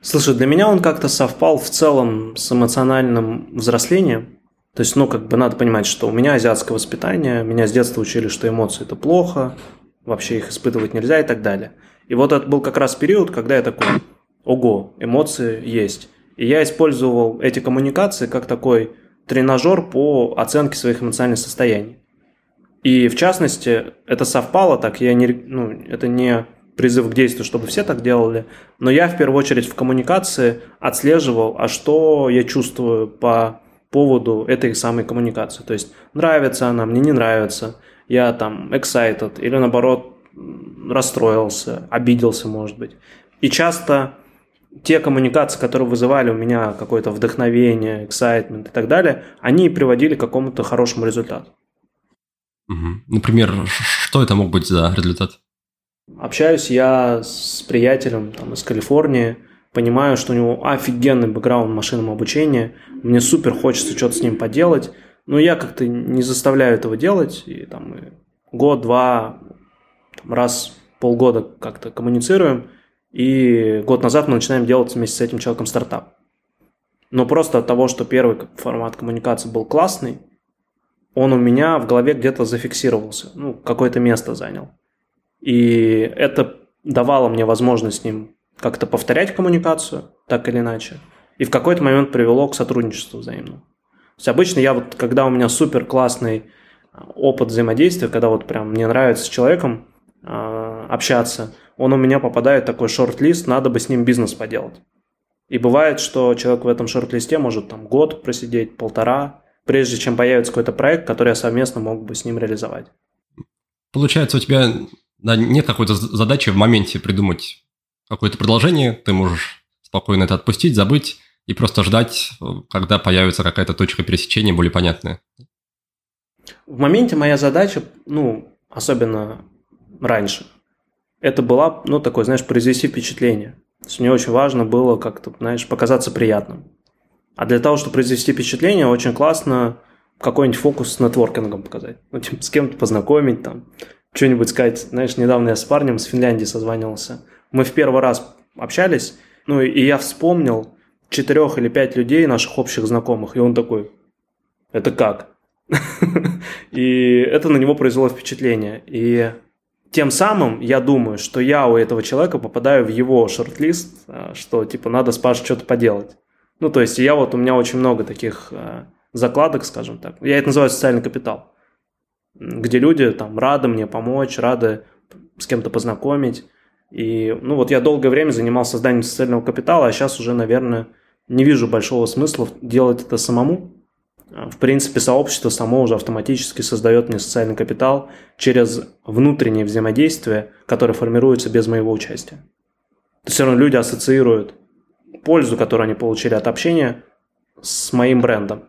Слушай, для меня он как-то совпал в целом с эмоциональным взрослением. То есть, ну, как бы надо понимать, что у меня азиатское воспитание, меня с детства учили, что эмоции – это плохо, вообще их испытывать нельзя и так далее. И вот это был как раз период, когда я такой, ого, эмоции есть. И я использовал эти коммуникации как такой тренажер по оценке своих эмоциональных состояний. И в частности, это совпало так, я не, ну, это не призыв к действию, чтобы все так делали, но я в первую очередь в коммуникации отслеживал, а что я чувствую по поводу этой самой коммуникации. То есть нравится она, мне не нравится, я там excited или наоборот расстроился, обиделся, может быть. И часто те коммуникации, которые вызывали у меня какое-то вдохновение, excitement и так далее, они приводили к какому-то хорошему результату. Угу. Например, что это мог быть за результат? Общаюсь я с приятелем там, из Калифорнии, понимаю, что у него офигенный бэкграунд машинного обучения, мне супер хочется что-то с ним поделать, но я как-то не заставляю этого делать, и там год-два, раз полгода как-то коммуницируем, и год назад мы начинаем делать вместе с этим человеком стартап. Но просто от того, что первый формат коммуникации был классный, он у меня в голове где-то зафиксировался, ну, какое-то место занял. И это давало мне возможность с ним как-то повторять коммуникацию, так или иначе. И в какой-то момент привело к сотрудничеству взаимному. То есть обычно я вот, когда у меня супер классный а, опыт взаимодействия, когда вот прям мне нравится с человеком э, общаться, он у меня попадает в такой шорт-лист, надо бы с ним бизнес поделать. И бывает, что человек в этом шорт-листе может там год просидеть, полтора, прежде чем появится какой-то проект, который я совместно мог бы с ним реализовать. Получается, у тебя да, нет какой-то задачи в моменте придумать какое-то продолжение, ты можешь спокойно это отпустить, забыть и просто ждать, когда появится какая-то точка пересечения более понятная. В моменте моя задача, ну, особенно раньше, это была, ну, такое, знаешь, произвести впечатление. То есть мне очень важно было как-то, знаешь, показаться приятным. А для того, чтобы произвести впечатление, очень классно какой-нибудь фокус с нетворкингом показать. Ну, типа, с кем-то познакомить, там, что-нибудь сказать. Знаешь, недавно я с парнем с Финляндии созванивался. Мы в первый раз общались, ну, и я вспомнил четырех или пять людей, наших общих знакомых, и он такой, это как? [laughs] И это на него произвело впечатление. И тем самым я думаю, что я у этого человека попадаю в его шорт-лист, а, что типа надо с Пашей что-то поделать. Ну, то есть я вот, у меня очень много таких э, закладок, скажем так. Я это называю социальный капитал, где люди там рады мне помочь, рады с кем-то познакомить. И, ну, вот я долгое время занимался созданием социального капитала, а сейчас уже, наверное, не вижу большого смысла делать это самому. В принципе, сообщество само уже автоматически создает мне социальный капитал через внутреннее взаимодействие, которое формируется без моего участия. То все равно люди ассоциируют пользу, которую они получили от общения с моим брендом.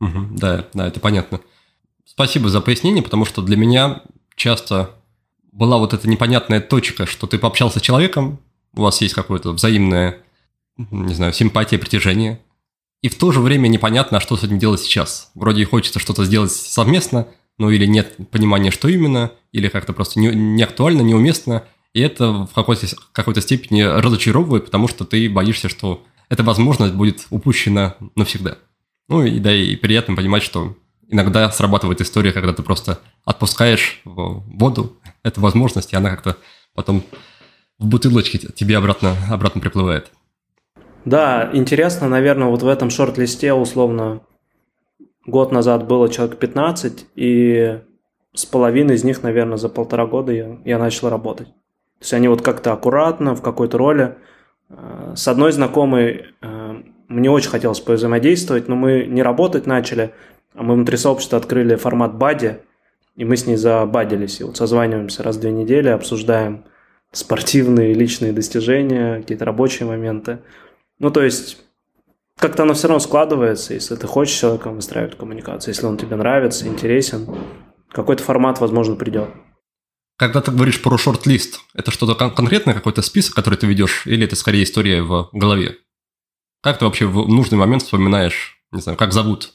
Угу, да, да, это понятно. Спасибо за пояснение, потому что для меня часто была вот эта непонятная точка, что ты пообщался с человеком, у вас есть какое-то взаимное, не знаю, симпатия, притяжение, и в то же время непонятно, что с этим делать сейчас. Вроде хочется что-то сделать совместно, но или нет понимания, что именно, или как-то просто не, не актуально, неуместно, и это в какой-то, какой-то степени разочаровывает, потому что ты боишься, что эта возможность будет упущена навсегда. Ну и да, и приятно понимать, что иногда срабатывает история, когда ты просто отпускаешь в воду эту возможность, и она как-то потом в бутылочке тебе обратно, обратно приплывает. Да, интересно, наверное, вот в этом шорт-листе условно год назад было человек 15, и с половиной из них, наверное, за полтора года я, я начал работать. То есть они вот как-то аккуратно, в какой-то роли. Э, с одной знакомой э, мне очень хотелось взаимодействовать, но мы не работать начали, а мы внутри сообщества открыли формат бади, и мы с ней забадились. И вот созваниваемся раз в две недели, обсуждаем спортивные, личные достижения, какие-то рабочие моменты. Ну, то есть, как-то оно все равно складывается, если ты хочешь с человеком выстраивать коммуникацию, если он тебе нравится, интересен, какой-то формат, возможно, придет. Когда ты говоришь про шорт-лист, это что-то кон- конкретное, какой-то список, который ты ведешь, или это скорее история в голове? Как ты вообще в нужный момент вспоминаешь, не знаю, как зовут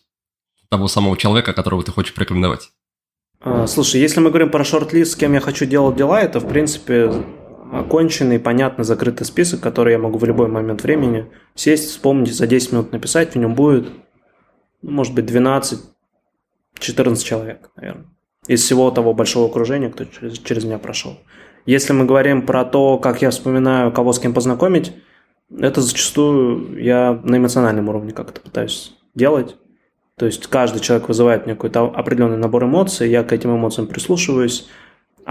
того самого человека, которого ты хочешь порекомендовать? А, слушай, если мы говорим про шорт-лист, с кем я хочу делать дела, это, в принципе, оконченный, понятно, закрытый список, который я могу в любой момент времени сесть, вспомнить, за 10 минут написать. В нем будет, ну, может быть, 12-14 человек, наверное, из всего того большого окружения, кто через, через меня прошел. Если мы говорим про то, как я вспоминаю, кого с кем познакомить, это зачастую я на эмоциональном уровне как-то пытаюсь делать. То есть каждый человек вызывает мне какой-то определенный набор эмоций, я к этим эмоциям прислушиваюсь.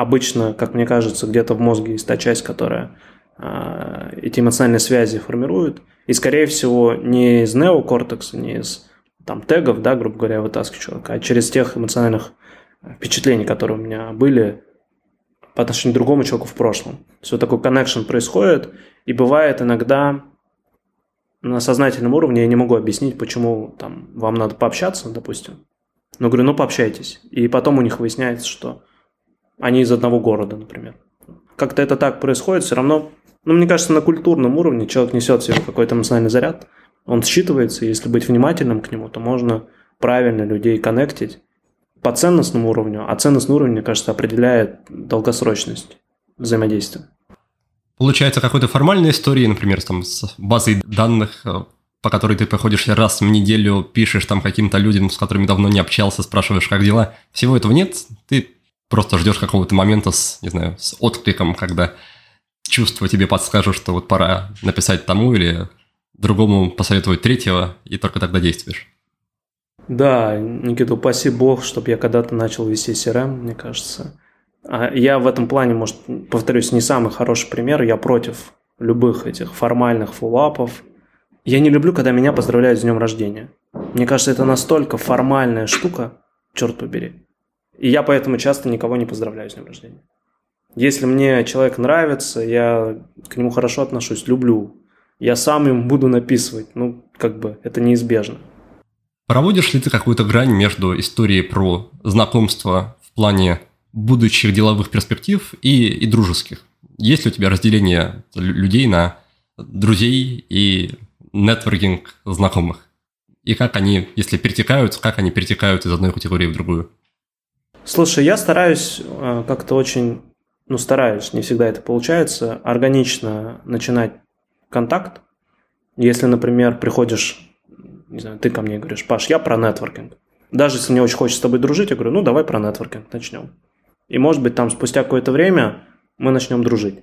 Обычно, как мне кажется, где-то в мозге есть та часть, которая э, эти эмоциональные связи формирует. И, скорее всего, не из неокортекса, не из там, тегов, да, грубо говоря, вытаскиваю человека, а через тех эмоциональных впечатлений, которые у меня были по отношению к другому человеку в прошлом. То есть такой connection происходит, и бывает иногда на сознательном уровне я не могу объяснить, почему там вам надо пообщаться, допустим. Но говорю, ну пообщайтесь. И потом у них выясняется, что они из одного города, например. Как-то это так происходит, все равно, ну, мне кажется, на культурном уровне человек несет в себе какой-то эмоциональный заряд, он считывается, если быть внимательным к нему, то можно правильно людей коннектить по ценностному уровню, а ценностный уровень, мне кажется, определяет долгосрочность взаимодействия. Получается, какой-то формальной истории, например, там, с базой данных, э, по которой ты проходишь раз в неделю, пишешь там каким-то людям, с которыми давно не общался, спрашиваешь, как дела. Всего этого нет, ты просто ждешь какого-то момента с, не знаю, с откликом, когда чувства тебе подскажут, что вот пора написать тому или другому посоветовать третьего, и только тогда действуешь. Да, Никита, упаси бог, чтобы я когда-то начал вести CRM, мне кажется. А я в этом плане, может, повторюсь, не самый хороший пример. Я против любых этих формальных фуллапов. Я не люблю, когда меня поздравляют с днем рождения. Мне кажется, это настолько формальная штука, черт побери. И я поэтому часто никого не поздравляю с днем рождения. Если мне человек нравится, я к нему хорошо отношусь, люблю, я сам им буду написывать. Ну, как бы, это неизбежно. Проводишь ли ты какую-то грань между историей про знакомство в плане будущих деловых перспектив и, и дружеских. Есть ли у тебя разделение людей на друзей и нетворкинг знакомых? И как они, если перетекают, как они перетекают из одной категории в другую? Слушай, я стараюсь э, как-то очень, ну стараюсь, не всегда это получается, органично начинать контакт. Если, например, приходишь, не знаю, ты ко мне говоришь, Паш, я про нетворкинг. Даже если мне очень хочется с тобой дружить, я говорю, ну давай про нетворкинг начнем. И может быть там спустя какое-то время мы начнем дружить.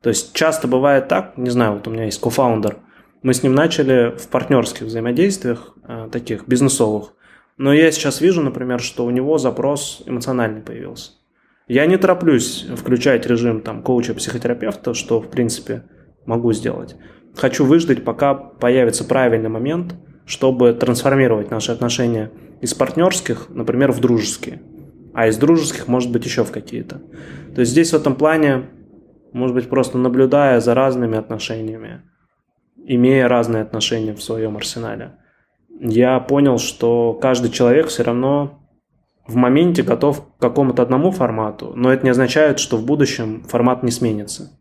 То есть часто бывает так, не знаю, вот у меня есть кофаундер, мы с ним начали в партнерских взаимодействиях, э, таких бизнесовых. Но я сейчас вижу, например, что у него запрос эмоциональный появился. Я не тороплюсь включать режим там, коуча-психотерапевта, что, в принципе, могу сделать. Хочу выждать, пока появится правильный момент, чтобы трансформировать наши отношения из партнерских, например, в дружеские а из дружеских, может быть, еще в какие-то. То есть здесь в этом плане, может быть, просто наблюдая за разными отношениями, имея разные отношения в своем арсенале, я понял, что каждый человек все равно в моменте готов к какому-то одному формату, но это не означает, что в будущем формат не сменится.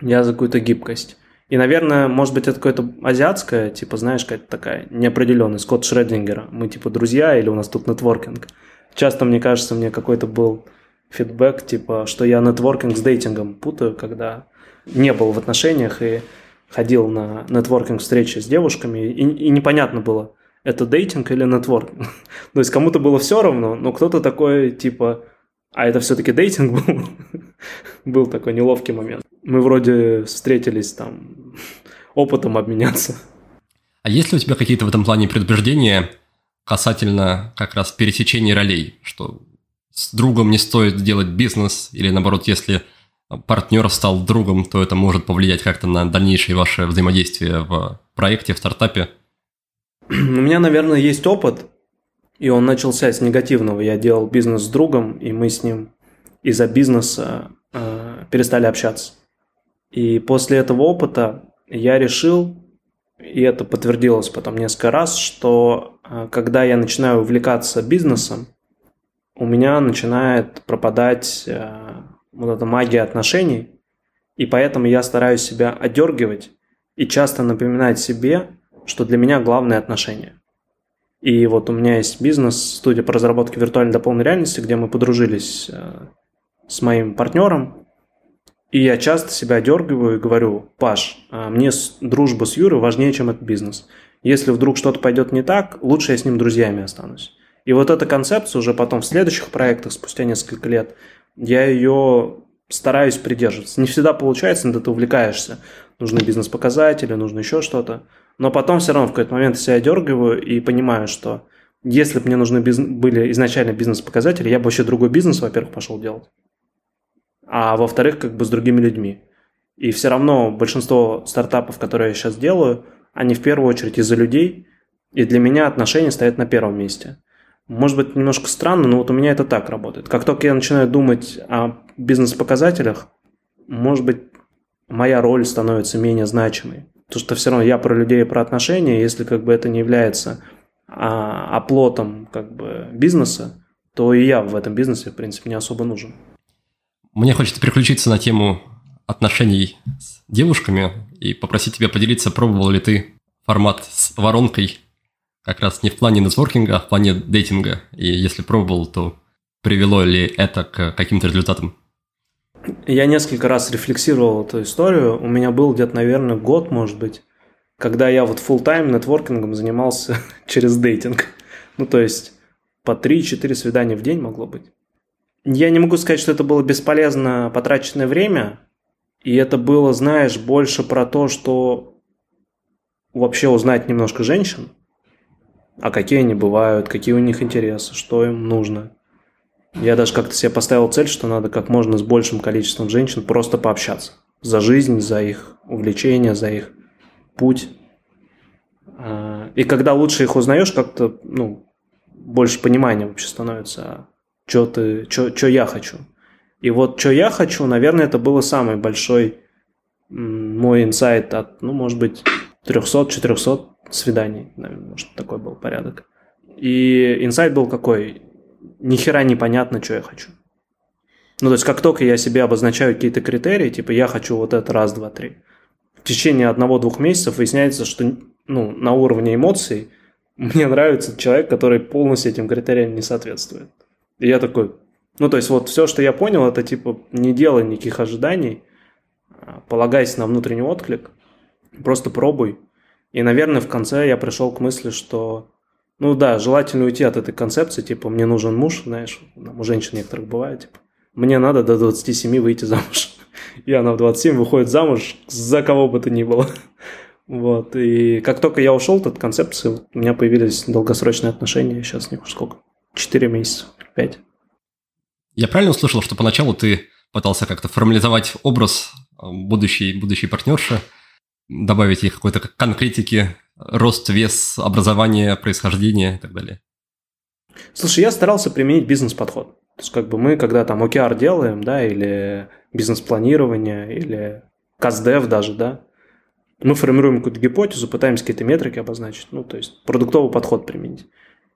Я за какую-то гибкость. И, наверное, может быть, это какое-то азиатское, типа, знаешь, какая-то такая неопределенность, Скотт Шреддингера. Мы, типа, друзья или у нас тут нетворкинг часто, мне кажется, мне какой-то был фидбэк, типа, что я нетворкинг с дейтингом путаю, когда не был в отношениях и ходил на нетворкинг встречи с девушками, и, и непонятно было, это дейтинг или нетворкинг. [laughs] То есть кому-то было все равно, но кто-то такой, типа, а это все-таки дейтинг был? [laughs] был такой неловкий момент. Мы вроде встретились там [laughs] опытом обменяться. А есть ли у тебя какие-то в этом плане предупреждения касательно как раз пересечения ролей, что с другом не стоит делать бизнес, или наоборот, если партнер стал другом, то это может повлиять как-то на дальнейшее ваше взаимодействие в проекте, в стартапе? [clears throat] У меня, наверное, есть опыт, и он начался с негативного. Я делал бизнес с другом, и мы с ним из-за бизнеса э, перестали общаться. И после этого опыта я решил, и это подтвердилось потом несколько раз, что э, когда я начинаю увлекаться бизнесом, у меня начинает пропадать э, вот эта магия отношений, и поэтому я стараюсь себя отдергивать и часто напоминать себе, что для меня главное отношения. И вот у меня есть бизнес, студия по разработке виртуальной дополненной реальности, где мы подружились э, с моим партнером, И я часто себя дергиваю и говорю, Паш, а мне дружба с Юрой важнее, чем этот бизнес. Если вдруг что-то пойдет не так, лучше я с ним друзьями останусь. И вот эта концепция уже потом в следующих проектах, спустя несколько лет, я ее стараюсь придерживаться. Не всегда получается, но ты увлекаешься. Нужны бизнес-показатели, нужно еще что-то. Но потом все равно в какой-то момент себя дергиваю и понимаю, что если бы мне нужны были изначально бизнес-показатели, я бы вообще другой бизнес, во-первых, пошел делать. А во-вторых, как бы с другими людьми. И все равно большинство стартапов, которые я сейчас делаю, они в первую очередь из-за людей. И для меня отношения стоят на первом месте. Может быть, немножко странно, но вот у меня это так работает. Как только я начинаю думать о бизнес-показателях, может быть, моя роль становится менее значимой. Потому что все равно я про людей про отношения, если как бы это не является а, оплотом как бы бизнеса, то и я в этом бизнесе, в принципе, не особо нужен. Мне хочется переключиться на тему отношений с девушками и попросить тебя поделиться, пробовал ли ты формат с воронкой как раз не в плане нетворкинга, а в плане дейтинга. И если пробовал, то привело ли это к каким-то результатам? Я несколько раз рефлексировал эту историю. У меня был где-то, наверное, год, может быть, когда я вот full тайм нетворкингом занимался [laughs] через дейтинг. Ну, то есть по 3-4 свидания в день могло быть. Я не могу сказать, что это было бесполезно потраченное время, и это было, знаешь, больше про то, что вообще узнать немножко женщин, а какие они бывают, какие у них интересы, что им нужно. Я даже как-то себе поставил цель, что надо как можно с большим количеством женщин просто пообщаться. За жизнь, за их увлечения, за их путь. А, и когда лучше их узнаешь, как-то, ну, больше понимания вообще становится, что ты, что я хочу. И вот что я хочу, наверное, это было самый большой мой инсайт от, ну, может быть, 300-400 свиданий, наверное, может, такой был порядок. И инсайт был какой? Ни хера непонятно, что я хочу. Ну, то есть, как только я себе обозначаю какие-то критерии, типа, я хочу вот это раз, два, три, в течение одного-двух месяцев выясняется, что, ну, на уровне эмоций мне нравится человек, который полностью этим критериям не соответствует. И я такой, ну, то есть, вот все, что я понял, это, типа, не делай никаких ожиданий, а полагайся на внутренний отклик, просто пробуй, и, наверное, в конце я пришел к мысли, что, ну да, желательно уйти от этой концепции, типа, мне нужен муж, знаешь, у женщин некоторых бывает, типа, мне надо до 27 выйти замуж. И она в 27 выходит замуж за кого бы то ни было. Вот, и как только я ушел от концепции, у меня появились долгосрочные отношения, сейчас не сколько, 4 месяца, 5. Я правильно услышал, что поначалу ты пытался как-то формализовать образ э, будущей, будущей партнерши, добавить ей какой-то конкретики, рост, вес, образование, происхождение и так далее? Слушай, я старался применить бизнес-подход. То есть, как бы мы, когда там OKR делаем, да, или бизнес-планирование, или CastDev даже, да, мы формируем какую-то гипотезу, пытаемся какие-то метрики обозначить, ну, то есть продуктовый подход применить.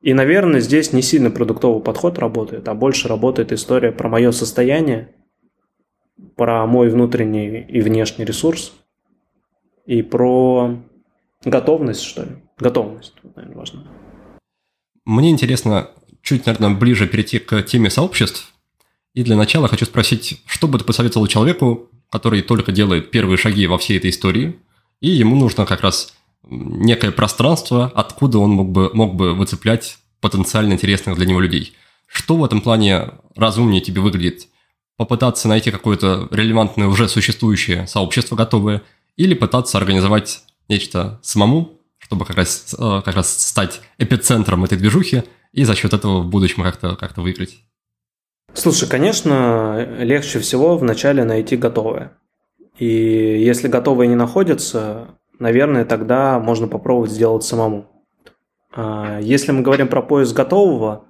И, наверное, здесь не сильно продуктовый подход работает, а больше работает история про мое состояние, про мой внутренний и внешний ресурс, и про готовность, что ли. Готовность, наверное, важно. Мне интересно чуть, наверное, ближе перейти к теме сообществ. И для начала хочу спросить, что бы ты посоветовал человеку, который только делает первые шаги во всей этой истории, и ему нужно как раз некое пространство, откуда он мог бы, мог бы выцеплять потенциально интересных для него людей. Что в этом плане разумнее тебе выглядит? Попытаться найти какое-то релевантное уже существующее сообщество готовое – или пытаться организовать нечто самому, чтобы как раз, э, как раз стать эпицентром этой движухи и за счет этого в будущем как-то как выиграть. Слушай, конечно, легче всего вначале найти готовое. И если готовое не находится, наверное, тогда можно попробовать сделать самому. А, если мы говорим про поиск готового,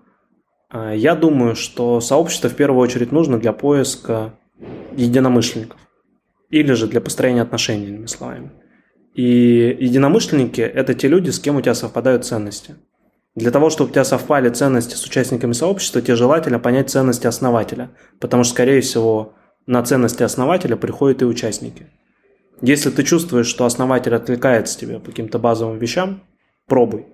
а, я думаю, что сообщество в первую очередь нужно для поиска единомышленников или же для построения отношений, иными словами. И единомышленники – это те люди, с кем у тебя совпадают ценности. Для того, чтобы у тебя совпали ценности с участниками сообщества, тебе желательно понять ценности основателя, потому что, скорее всего, на ценности основателя приходят и участники. Если ты чувствуешь, что основатель отвлекается тебе по каким-то базовым вещам, пробуй.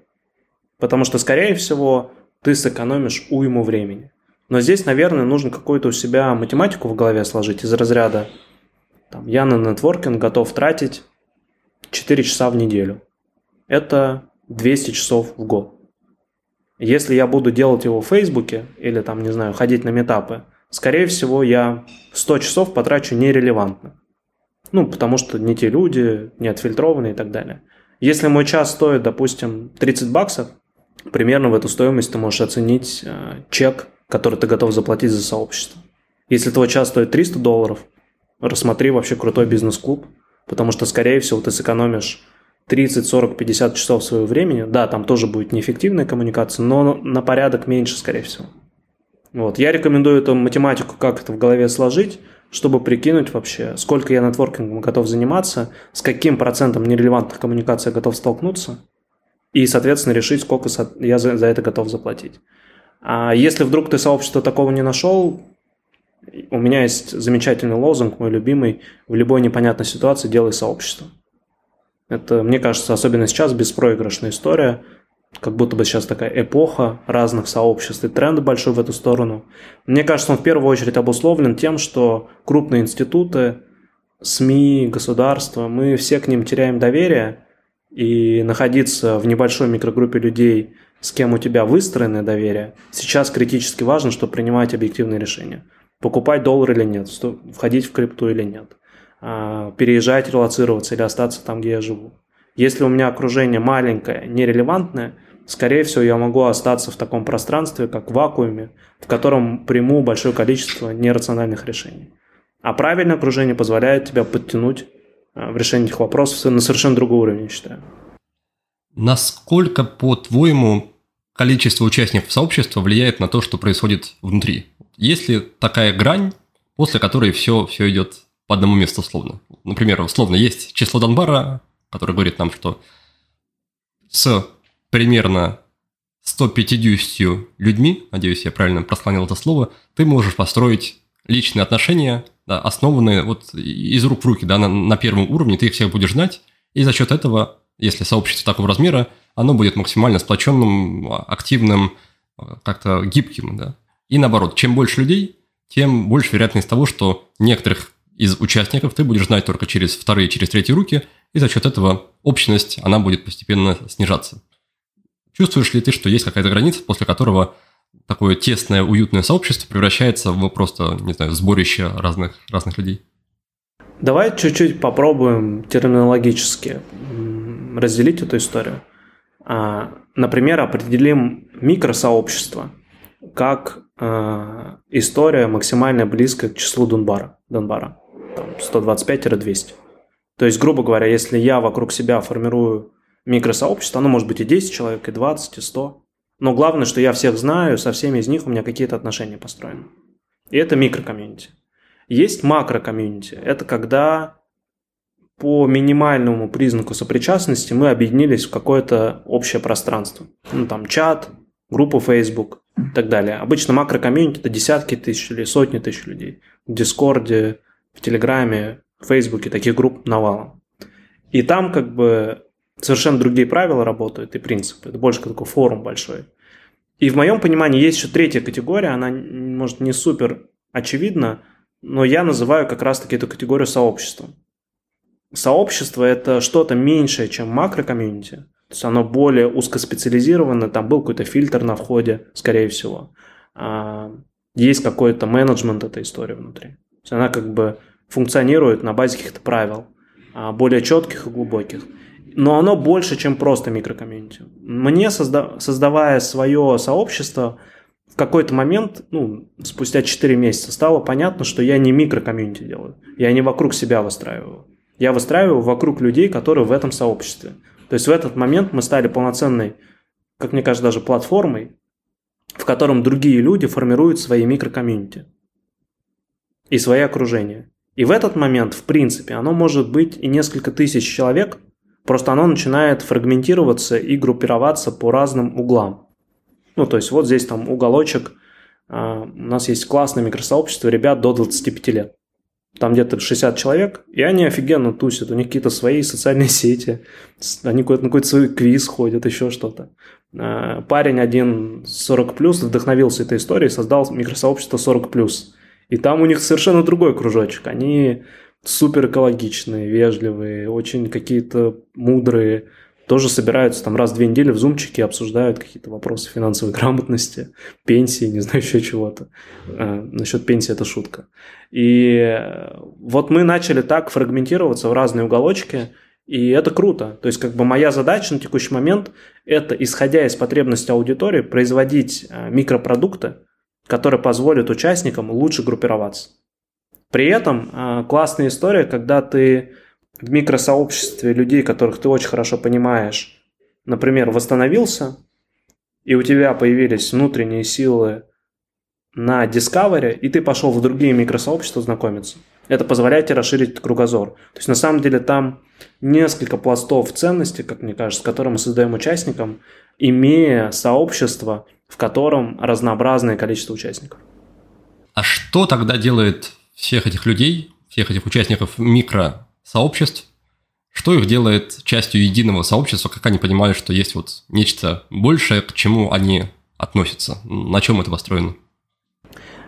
Потому что, скорее всего, ты сэкономишь уйму времени. Но здесь, наверное, нужно какую-то у себя математику в голове сложить из разряда Там, я на нетворкинг готов тратить 4 часа в неделю. Это 200 часов в год. Если я буду делать его в Фейсбуке или там, не знаю, ходить на метапы, скорее всего, я 100 часов потрачу нерелевантно. Ну, потому что не те люди, не отфильтрованные и так далее. Если мой час стоит, допустим, 30 баксов, примерно в эту стоимость ты можешь оценить э, чек, который ты готов заплатить за сообщество. Если твой час стоит 300 долларов, рассмотри вообще крутой бизнес-клуб, потому что, скорее всего, ты сэкономишь 30, 40, 50 часов своего времени. Да, там тоже будет неэффективная коммуникация, но на порядок меньше, скорее всего. Вот. Я рекомендую эту математику как это в голове сложить, чтобы прикинуть вообще, сколько я нетворкингом готов заниматься, с каким процентом нерелевантных коммуникаций я готов столкнуться, и, соответственно, решить, сколько я за, это готов заплатить. А если вдруг ты сообщество такого не нашел, у меня есть замечательный лозунг, мой любимый, в любой непонятной ситуации делай сообщество. Это, мне кажется, особенно сейчас беспроигрышная история, как будто бы сейчас такая эпоха разных сообществ и тренд большой в эту сторону. Мне кажется, он в первую очередь обусловлен тем, что крупные институты, СМИ, государства, мы все к ним теряем доверие, и находиться в небольшой микрогруппе людей, с кем у тебя выстроенное доверие, сейчас критически важно, чтобы принимать объективные решения. Покупать доллар или нет, входить в крипту или нет. А, переезжать, релацироваться или остаться там, где я живу. Если у меня окружение маленькое, нерелевантное, скорее всего, я могу остаться в таком пространстве, как в вакууме, в котором приму большое количество нерациональных решений. А правильное окружение позволяет тебя подтянуть а, в решении этих вопросов на совершенно другой уровень, я считаю. Насколько, по-твоему, количество участников сообщества влияет на то, что происходит внутри? Есть ли такая грань, после которой все, все идет по одному месту условно. Например, условно есть число Донбара, которое говорит нам, что с примерно 150 людьми, надеюсь, я правильно прослонил это слово, ты можешь построить личные отношения, да, основанные вот из рук в руки, да, на, на первом уровне, ты их всех будешь знать, и за счет этого, если сообщество такого размера, оно будет максимально сплоченным, активным, как-то гибким, да. И наоборот, чем больше людей, тем больше вероятность того, что некоторых из участников ты будешь знать только через вторые, через третьи руки, и за счет этого общность, она будет постепенно снижаться. Чувствуешь ли ты, что есть какая-то граница, после которого такое тесное, уютное сообщество превращается в просто, не знаю, сборище разных, разных людей? Давай чуть-чуть попробуем терминологически разделить эту историю. А, например, определим микросообщество как а, история максимально близкая к числу Донбара. Донбара там, 125-200. То есть, грубо говоря, если я вокруг себя формирую микросообщество, оно может быть и 10 человек, и 20, и 100. Но главное, что я всех знаю, со всеми из них у меня какие-то отношения построены. И это микрокомьюнити. Есть макрокомьюнити. Это когда по минимальному признаку сопричастности мы объединились в какое-то общее пространство. Ну, там чат, группу Facebook и так далее. Обычно макрокомьюнити – это десятки тысяч или сотни тысяч людей. В Дискорде, в Телеграме, в Фейсбуке таких групп навалом. И там как бы совершенно другие правила работают и принципы. Это больше такой форум большой. И в моем понимании есть еще третья категория, она, может, не супер очевидна, но я называю как раз-таки эту категорию сообществом. Сообщество – это что-то меньшее, чем макрокомьюнити. То есть оно более узкоспециализировано, там был какой-то фильтр на входе, скорее всего. А, есть какой-то менеджмент этой истории внутри есть она как бы функционирует на базе каких-то правил, а, более четких и глубоких. Но оно больше, чем просто микрокомьюнити. Мне, созда- создавая свое сообщество, в какой-то момент, ну, спустя 4 месяца, стало понятно, что я не микрокомьюнити делаю. Я не вокруг себя выстраиваю. Я выстраиваю вокруг людей, которые в этом сообществе. То есть в этот момент мы стали полноценной, как мне кажется, даже платформой, в котором другие люди формируют свои микрокомьюнити и свои окружения. И в этот момент, в принципе, оно может быть и несколько тысяч человек, просто оно начинает фрагментироваться и группироваться по разным углам. Ну, то есть вот здесь там уголочек, а, у нас есть классное микросообщество ребят до 25 лет. Там где-то 60 человек, и они офигенно тусят, у них какие-то свои социальные сети, они на какой-то свой квиз ходят, еще что-то. А, парень один 40+, плюс вдохновился этой историей, создал микросообщество 40+. плюс и там у них совершенно другой кружочек. Они супер экологичные, вежливые, очень какие-то мудрые, тоже собираются там раз в две недели в зумчике обсуждают какие-то вопросы финансовой грамотности, пенсии, не знаю, [laughs] еще чего-то. А, насчет пенсии это шутка. И вот мы начали так фрагментироваться в разные уголочки, и это круто. То есть как бы моя задача на текущий момент – это, исходя из потребностей аудитории, производить а, микропродукты, которые позволят участникам лучше группироваться. При этом а, классная история, когда ты в микросообществе людей, которых ты очень хорошо понимаешь, например, восстановился, и у тебя появились внутренние силы на Discovery, и ты пошел в другие микросообщества знакомиться. Это позволяет тебе расширить кругозор. То есть на самом деле там несколько пластов ценностей, как мне кажется, которые мы создаем участникам, имея сообщество, в котором разнообразное количество участников. А что тогда делает всех этих людей, всех этих участников микросообществ, что их делает частью единого сообщества, как они понимают, что есть вот нечто большее, к чему они относятся, на чем это построено?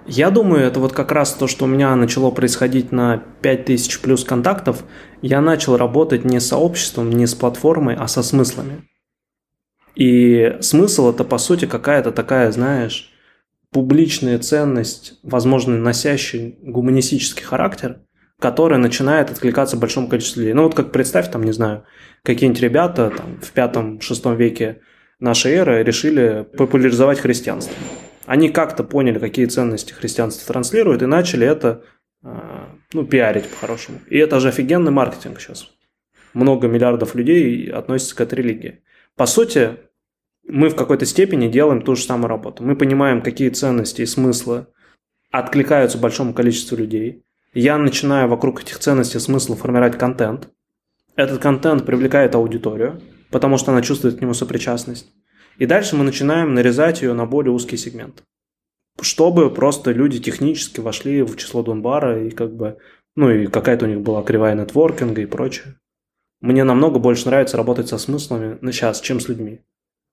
Я думаю, это вот как раз то, что у меня начало происходить на 5000 плюс контактов. Я начал работать не с сообществом, не с платформой, а со смыслами. И смысл это, по сути, какая-то такая, знаешь, публичная ценность, возможно, носящая гуманистический характер, которая начинает откликаться большому количеству людей. Ну вот как представь, там, не знаю, какие-нибудь ребята там, в пятом-шестом веке нашей эры решили популяризовать христианство. Они как-то поняли, какие ценности христианство транслирует, и начали это а, ну, пиарить по-хорошему. И это же офигенный маркетинг сейчас. Много миллиардов людей относятся к этой религии. По сути, мы в какой-то степени делаем ту же самую работу. Мы понимаем, какие ценности и смыслы откликаются большому количеству людей. Я начинаю вокруг этих ценностей и смыслов формировать контент. Этот контент привлекает аудиторию, потому что она чувствует к нему сопричастность. И дальше мы начинаем нарезать ее на более узкий сегмент. Чтобы просто люди технически вошли в число Донбара и как бы, ну и какая-то у них была кривая нетворкинга и прочее. Мне намного больше нравится работать со смыслами ну, сейчас, чем с людьми.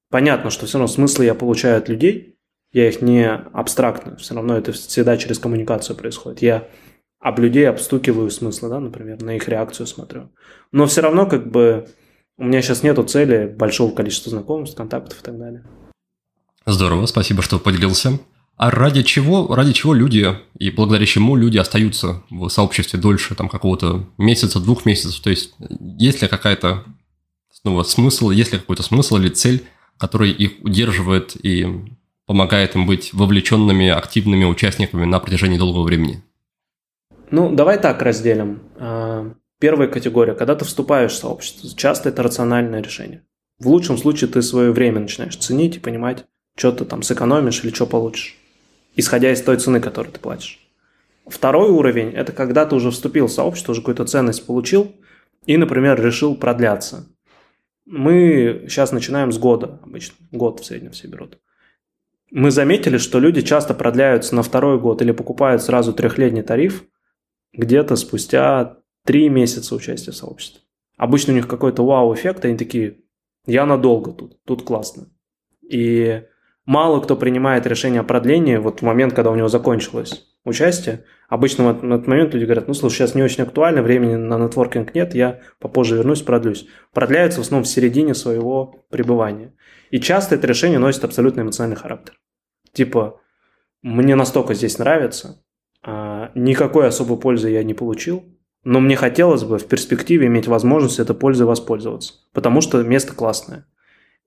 Понятно, что все равно смыслы я получаю от людей, я их не абстрактно, все равно это всегда через коммуникацию происходит. Я об людей обстукиваю смыслы, да, например, на их реакцию смотрю. Но все равно как бы у меня сейчас нету цели большого количества знакомств, контактов и так далее. Здорово, спасибо, что поделился. А ради чего, ради чего люди и благодаря чему люди остаются в сообществе дольше там какого-то месяца, двух месяцев? То есть есть ли какая-то снова смысл, есть ли какой-то смысл или цель который их удерживает и помогает им быть вовлеченными, активными участниками на протяжении долгого времени? Ну, давай так разделим. А, первая категория, когда ты вступаешь в сообщество, часто это рациональное решение. В лучшем случае ты свое время начинаешь ценить и понимать, что ты там сэкономишь или что получишь, исходя из той цены, которую ты платишь. Второй уровень – это когда ты уже вступил в сообщество, уже какую-то ценность получил и, например, решил продляться. Мы сейчас начинаем с года обычно. Год в среднем все берут. Мы заметили, что люди часто продляются на второй год или покупают сразу трехлетний тариф где-то спустя три месяца участия в сообществе. Обычно у них какой-то вау-эффект, они такие, я надолго тут, тут классно. И мало кто принимает решение о продлении вот в момент, когда у него закончилось участие. Обычно в этот момент люди говорят, ну, слушай, сейчас не очень актуально, времени на нетворкинг нет, я попозже вернусь, продлюсь. Продляются в основном в середине своего пребывания. И часто это решение носит абсолютно эмоциональный характер. Типа, мне настолько здесь нравится, никакой особой пользы я не получил, но мне хотелось бы в перспективе иметь возможность этой пользой воспользоваться, потому что место классное.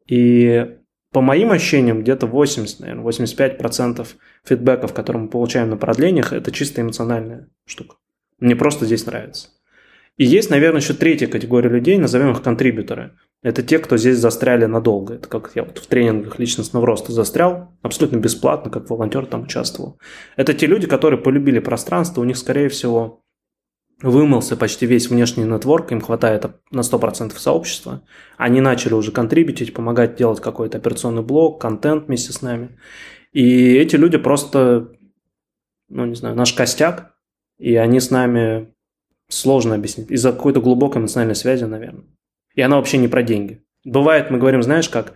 И по моим ощущениям, где-то 80, наверное, 85% фидбэков, которые мы получаем на продлениях, это чисто эмоциональная штука. Мне просто здесь нравится. И есть, наверное, еще третья категория людей, назовем их контрибьюторы. Это те, кто здесь застряли надолго. Это как я вот в тренингах личностного роста застрял, абсолютно бесплатно, как волонтер там участвовал. Это те люди, которые полюбили пространство, у них, скорее всего, вымылся почти весь внешний нетворк, им хватает на 100% сообщества. Они начали уже контрибьютить, помогать делать какой-то операционный блок, контент вместе с нами. И эти люди просто, ну не знаю, наш костяк, и они с нами сложно объяснить. Из-за какой-то глубокой эмоциональной связи, наверное. И она вообще не про деньги. Бывает, мы говорим, знаешь, как,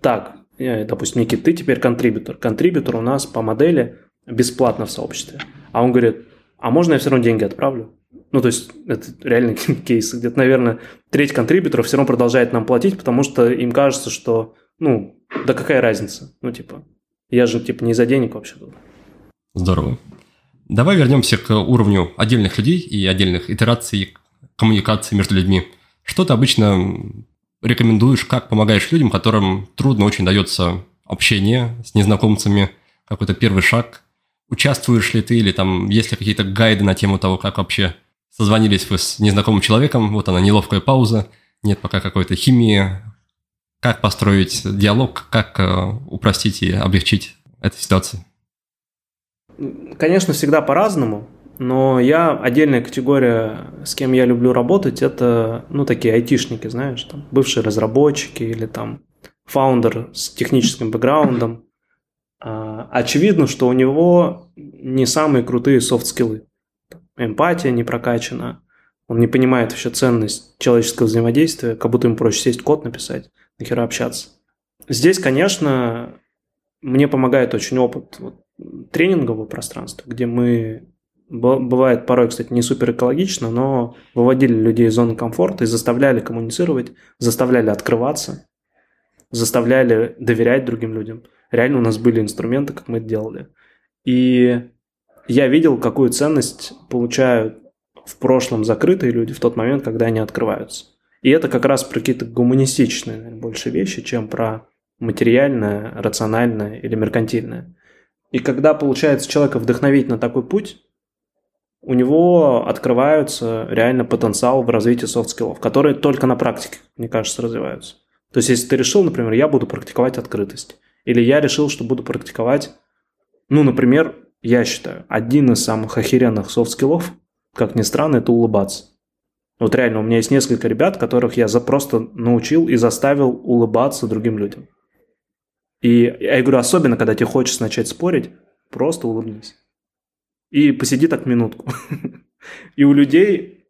так, допустим, Никит, ты теперь контрибьютор. Контрибьютор у нас по модели бесплатно в сообществе. А он говорит, а можно я все равно деньги отправлю? Ну, то есть, это реальный [laughs] кейс. Где-то, наверное, треть контрибьюторов все равно продолжает нам платить, потому что им кажется, что, ну, да какая разница? Ну, типа, я же, типа, не за денег вообще тут. Здорово. Давай вернемся к уровню отдельных людей и отдельных итераций коммуникации между людьми. Что ты обычно рекомендуешь, как помогаешь людям, которым трудно очень дается общение с незнакомцами, какой-то первый шаг? Участвуешь ли ты или там есть ли какие-то гайды на тему того, как вообще созвонились вы с незнакомым человеком, вот она неловкая пауза, нет пока какой-то химии, как построить диалог, как э, упростить и облегчить эту ситуацию? Конечно, всегда по-разному, но я отдельная категория, с кем я люблю работать, это, ну, такие айтишники, знаешь, там, бывшие разработчики или там фаундер с техническим бэкграундом. А, очевидно, что у него не самые крутые софт-скиллы. Эмпатия не прокачана, он не понимает вообще ценность человеческого взаимодействия, как будто ему проще сесть код написать, нахера общаться. Здесь, конечно, мне помогает очень опыт вот, тренингового пространства, где мы бывает порой, кстати, не супер экологично, но выводили людей из зоны комфорта и заставляли коммуницировать, заставляли открываться, заставляли доверять другим людям. Реально у нас были инструменты, как мы это делали. И я видел, какую ценность получают в прошлом закрытые люди в тот момент, когда они открываются. И это как раз про какие-то гуманистичные больше вещи, чем про материальное, рациональное или меркантильное. И когда получается человека вдохновить на такой путь, у него открываются реально потенциал в развитии софт-скиллов, которые только на практике, мне кажется, развиваются. То есть, если ты решил, например, я буду практиковать открытость, или я решил, что буду практиковать, ну, например, я считаю, один из самых охеренных софт-скиллов, как ни странно, это улыбаться. Вот реально, у меня есть несколько ребят, которых я за просто научил и заставил улыбаться другим людям. И я говорю, особенно, когда тебе хочется начать спорить, просто улыбнись. И посиди так минутку. [laughs] И у людей,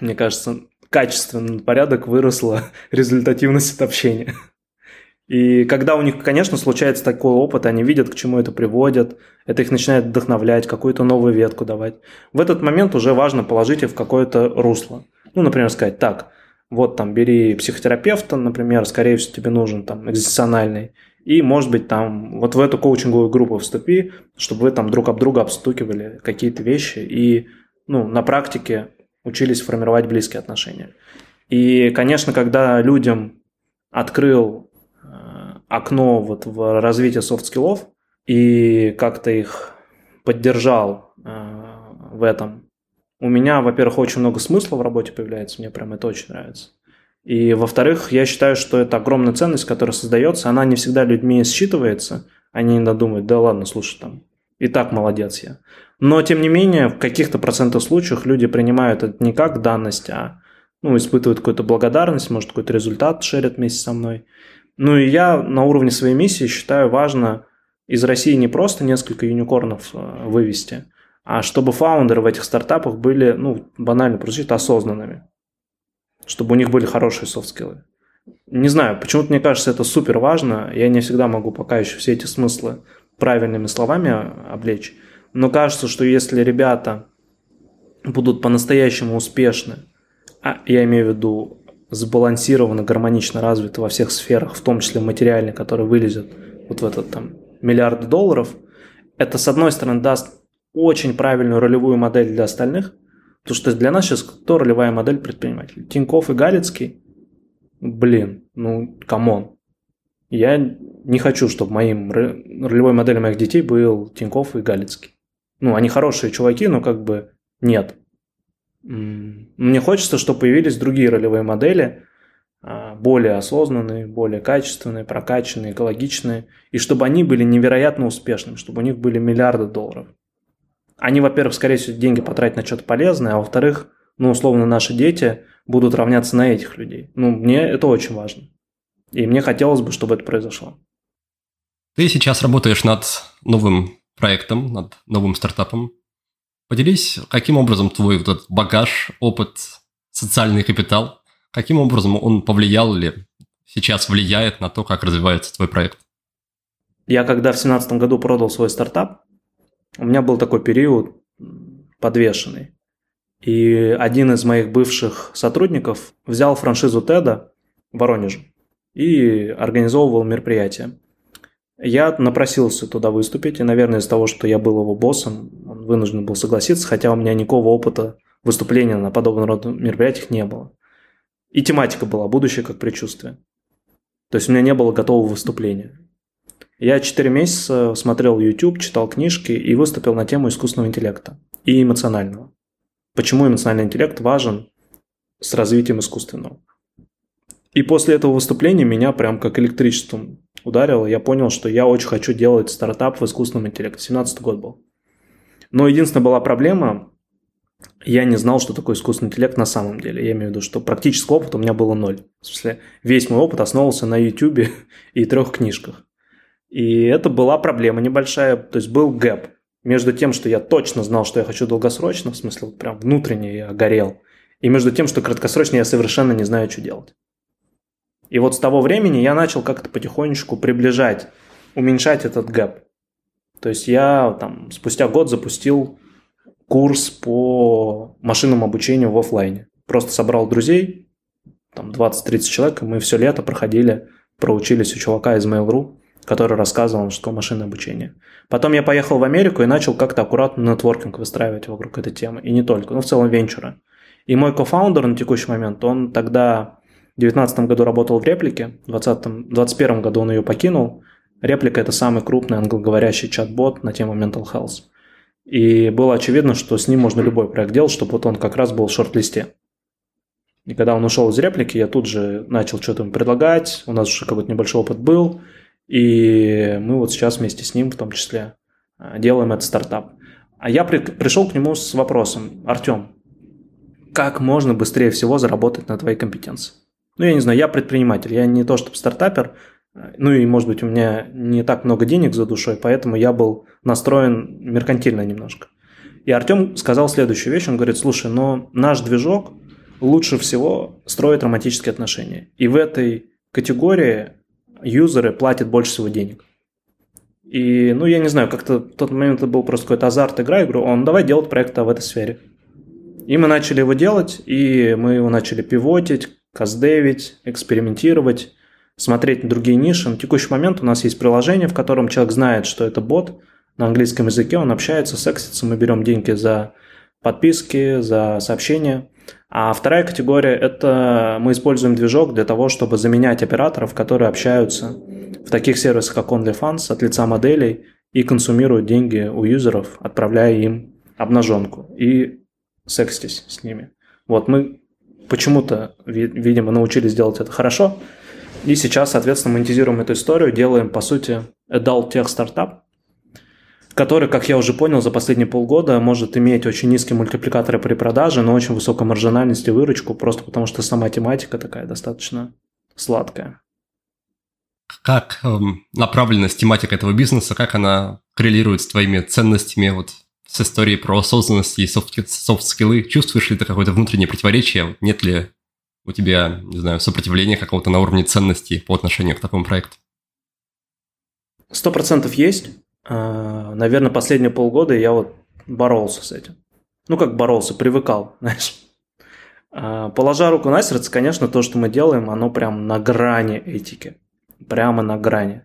мне кажется, качественный порядок выросла [laughs] результативность от общения. И когда у них, конечно, случается такой опыт, они видят, к чему это приводит, это их начинает вдохновлять, какую-то новую ветку давать. В этот момент уже важно положить их в какое-то русло. Ну, например, сказать, так, вот там бери психотерапевта, например, скорее всего тебе нужен там экзистенциальный, и, может быть, там вот в эту коучинговую группу вступи, чтобы вы там друг об друга обстукивали какие-то вещи и, ну, на практике учились формировать близкие отношения. И, конечно, когда людям открыл окно вот в развитие софт-скиллов и как-то их поддержал э, в этом. У меня, во-первых, очень много смысла в работе появляется, мне прям это очень нравится. И, во-вторых, я считаю, что это огромная ценность, которая создается, она не всегда людьми считывается, они иногда думают, да ладно, слушай, там, и так молодец я. Но, тем не менее, в каких-то процентах случаях люди принимают это не как данность, а ну, испытывают какую-то благодарность, может, какой-то результат шерят вместе со мной. Ну и я на уровне своей миссии считаю важно из России не просто несколько юникорнов э, вывести, а чтобы фаундеры в этих стартапах были, ну, банально прозвучит, осознанными. Чтобы у них были хорошие софт-скиллы. Не знаю, почему-то мне кажется, это супер важно. Я не всегда могу пока еще все эти смыслы правильными словами облечь. Но кажется, что если ребята будут по-настоящему успешны, а я имею в виду сбалансированно, гармонично развиты во всех сферах, в том числе материальной, который вылезет вот в этот там миллиард долларов, это, с одной стороны, даст очень правильную ролевую модель для остальных, потому что для нас сейчас кто ролевая модель предпринимателей? Тиньков и Галицкий? Блин, ну, come on. Я не хочу, чтобы моим ролевой моделью моих детей был Тиньков и Галицкий. Ну, они хорошие чуваки, но как бы нет. Мне хочется, чтобы появились другие ролевые модели, а, более осознанные, более качественные, прокачанные, экологичные, и чтобы они были невероятно успешными, чтобы у них были миллиарды долларов. Они, во-первых, скорее всего, деньги потратят на что-то полезное, а во-вторых, ну, условно, наши дети будут равняться на этих людей. Ну, мне это очень важно. И мне хотелось бы, чтобы это произошло. Ты сейчас работаешь над новым проектом, над новым стартапом. Поделись, каким образом твой вот этот багаж, опыт, социальный капитал, каким образом он повлиял или сейчас влияет на то, как развивается твой проект? Я когда в 2017 году продал свой стартап, у меня был такой период подвешенный. И один из моих бывших сотрудников взял франшизу Теда в Воронеже и организовывал мероприятие. Я напросился туда выступить, и, наверное, из-за того, что я был его боссом, он вынужден был согласиться, хотя у меня никакого опыта выступления на подобного рода мероприятиях не было. И тематика была «Будущее как предчувствие». То есть у меня не было готового выступления. Я 4 месяца смотрел YouTube, читал книжки и выступил на тему искусственного интеллекта и эмоционального. Почему эмоциональный интеллект важен с развитием искусственного. И после этого выступления меня прям как электричеством ударило. Я понял, что я очень хочу делать стартап в искусственном интеллекте. 17 год был. Но единственная была проблема, я не знал, что такое искусственный интеллект на самом деле. Я имею в виду, что практического опыта у меня было ноль. В смысле, весь мой опыт основывался на YouTube [laughs] и трех книжках. И это была проблема небольшая, то есть был гэп между тем, что я точно знал, что я хочу долгосрочно, в смысле, вот прям внутренне я горел, и между тем, что краткосрочно я совершенно не знаю, что делать. И вот с того времени я начал как-то потихонечку приближать, уменьшать этот гэп. То есть я там спустя год запустил курс по машинному обучению в офлайне. Просто собрал друзей, там 20-30 человек, и мы все лето проходили, проучились у чувака из Mail.ru, который рассказывал, что машинное обучение. Потом я поехал в Америку и начал как-то аккуратно нетворкинг выстраивать вокруг этой темы. И не только, но в целом венчура. И мой кофаундер на текущий момент, он тогда в 2019 году работал в реплике, в 2021 году он ее покинул. Реплика – это самый крупный англоговорящий чат-бот на тему mental health. И было очевидно, что с ним можно любой проект делать, чтобы вот он как раз был в шорт-листе. И когда он ушел из реплики, я тут же начал что-то ему предлагать, у нас уже какой-то небольшой опыт был, и мы вот сейчас вместе с ним в том числе а, делаем этот стартап. А я при, пришел к нему с вопросом, Артем, как можно быстрее всего заработать на твоей компетенции? Ну, я не знаю, я предприниматель, я не то чтобы стартапер, ну и, может быть, у меня не так много денег за душой, поэтому я был настроен меркантильно немножко. И Артем сказал следующую вещь, он говорит, слушай, но наш движок лучше всего строит романтические отношения. И в этой категории юзеры платят больше всего денег. И, ну, я не знаю, как-то в тот момент это был просто какой-то азарт игра, я говорю, он давай делать проект в этой сфере. И мы начали его делать, и мы его начали пивотить, каздевить, экспериментировать, смотреть на другие ниши. На текущий момент у нас есть приложение, в котором человек знает, что это бот на английском языке, он общается, сексится, мы берем деньги за подписки, за сообщения. А вторая категория – это мы используем движок для того, чтобы заменять операторов, которые общаются в таких сервисах, как OnlyFans, от лица моделей и консумируют деньги у юзеров, отправляя им обнаженку. И секстись с ними. Вот мы почему-то, видимо, научились делать это хорошо, и сейчас, соответственно, монетизируем эту историю, делаем, по сути, adult тех стартап, который, как я уже понял, за последние полгода может иметь очень низкие мультипликаторы при продаже, но очень высокую маржинальность и выручку, просто потому что сама тематика такая достаточно сладкая. Как эм, направленность тематика этого бизнеса, как она коррелирует с твоими ценностями, вот с историей про осознанность и софт-скиллы? Чувствуешь ли ты какое-то внутреннее противоречие? Нет ли у тебя, не знаю, сопротивление какого-то на уровне ценностей по отношению к такому проекту? Сто процентов есть. А, наверное, последние полгода я вот боролся с этим. Ну, как боролся, привыкал, [laughs] знаешь. А, положа руку на сердце, конечно, то, что мы делаем, оно прям на грани этики. Прямо на грани.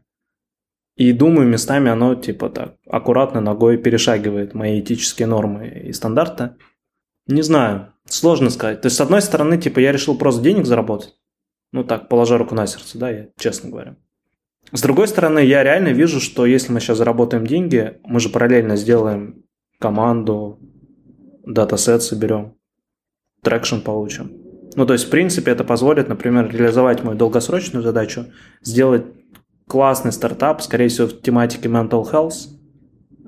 И думаю, местами оно типа так аккуратно ногой перешагивает мои этические нормы и стандарты. Не знаю, сложно сказать. То есть, с одной стороны, типа, я решил просто денег заработать. Ну так, положа руку на сердце, да, я честно говорю. С другой стороны, я реально вижу, что если мы сейчас заработаем деньги, мы же параллельно сделаем команду, датасет соберем, traction получим. Ну, то есть, в принципе, это позволит, например, реализовать мою долгосрочную задачу, сделать классный стартап, скорее всего, в тематике mental health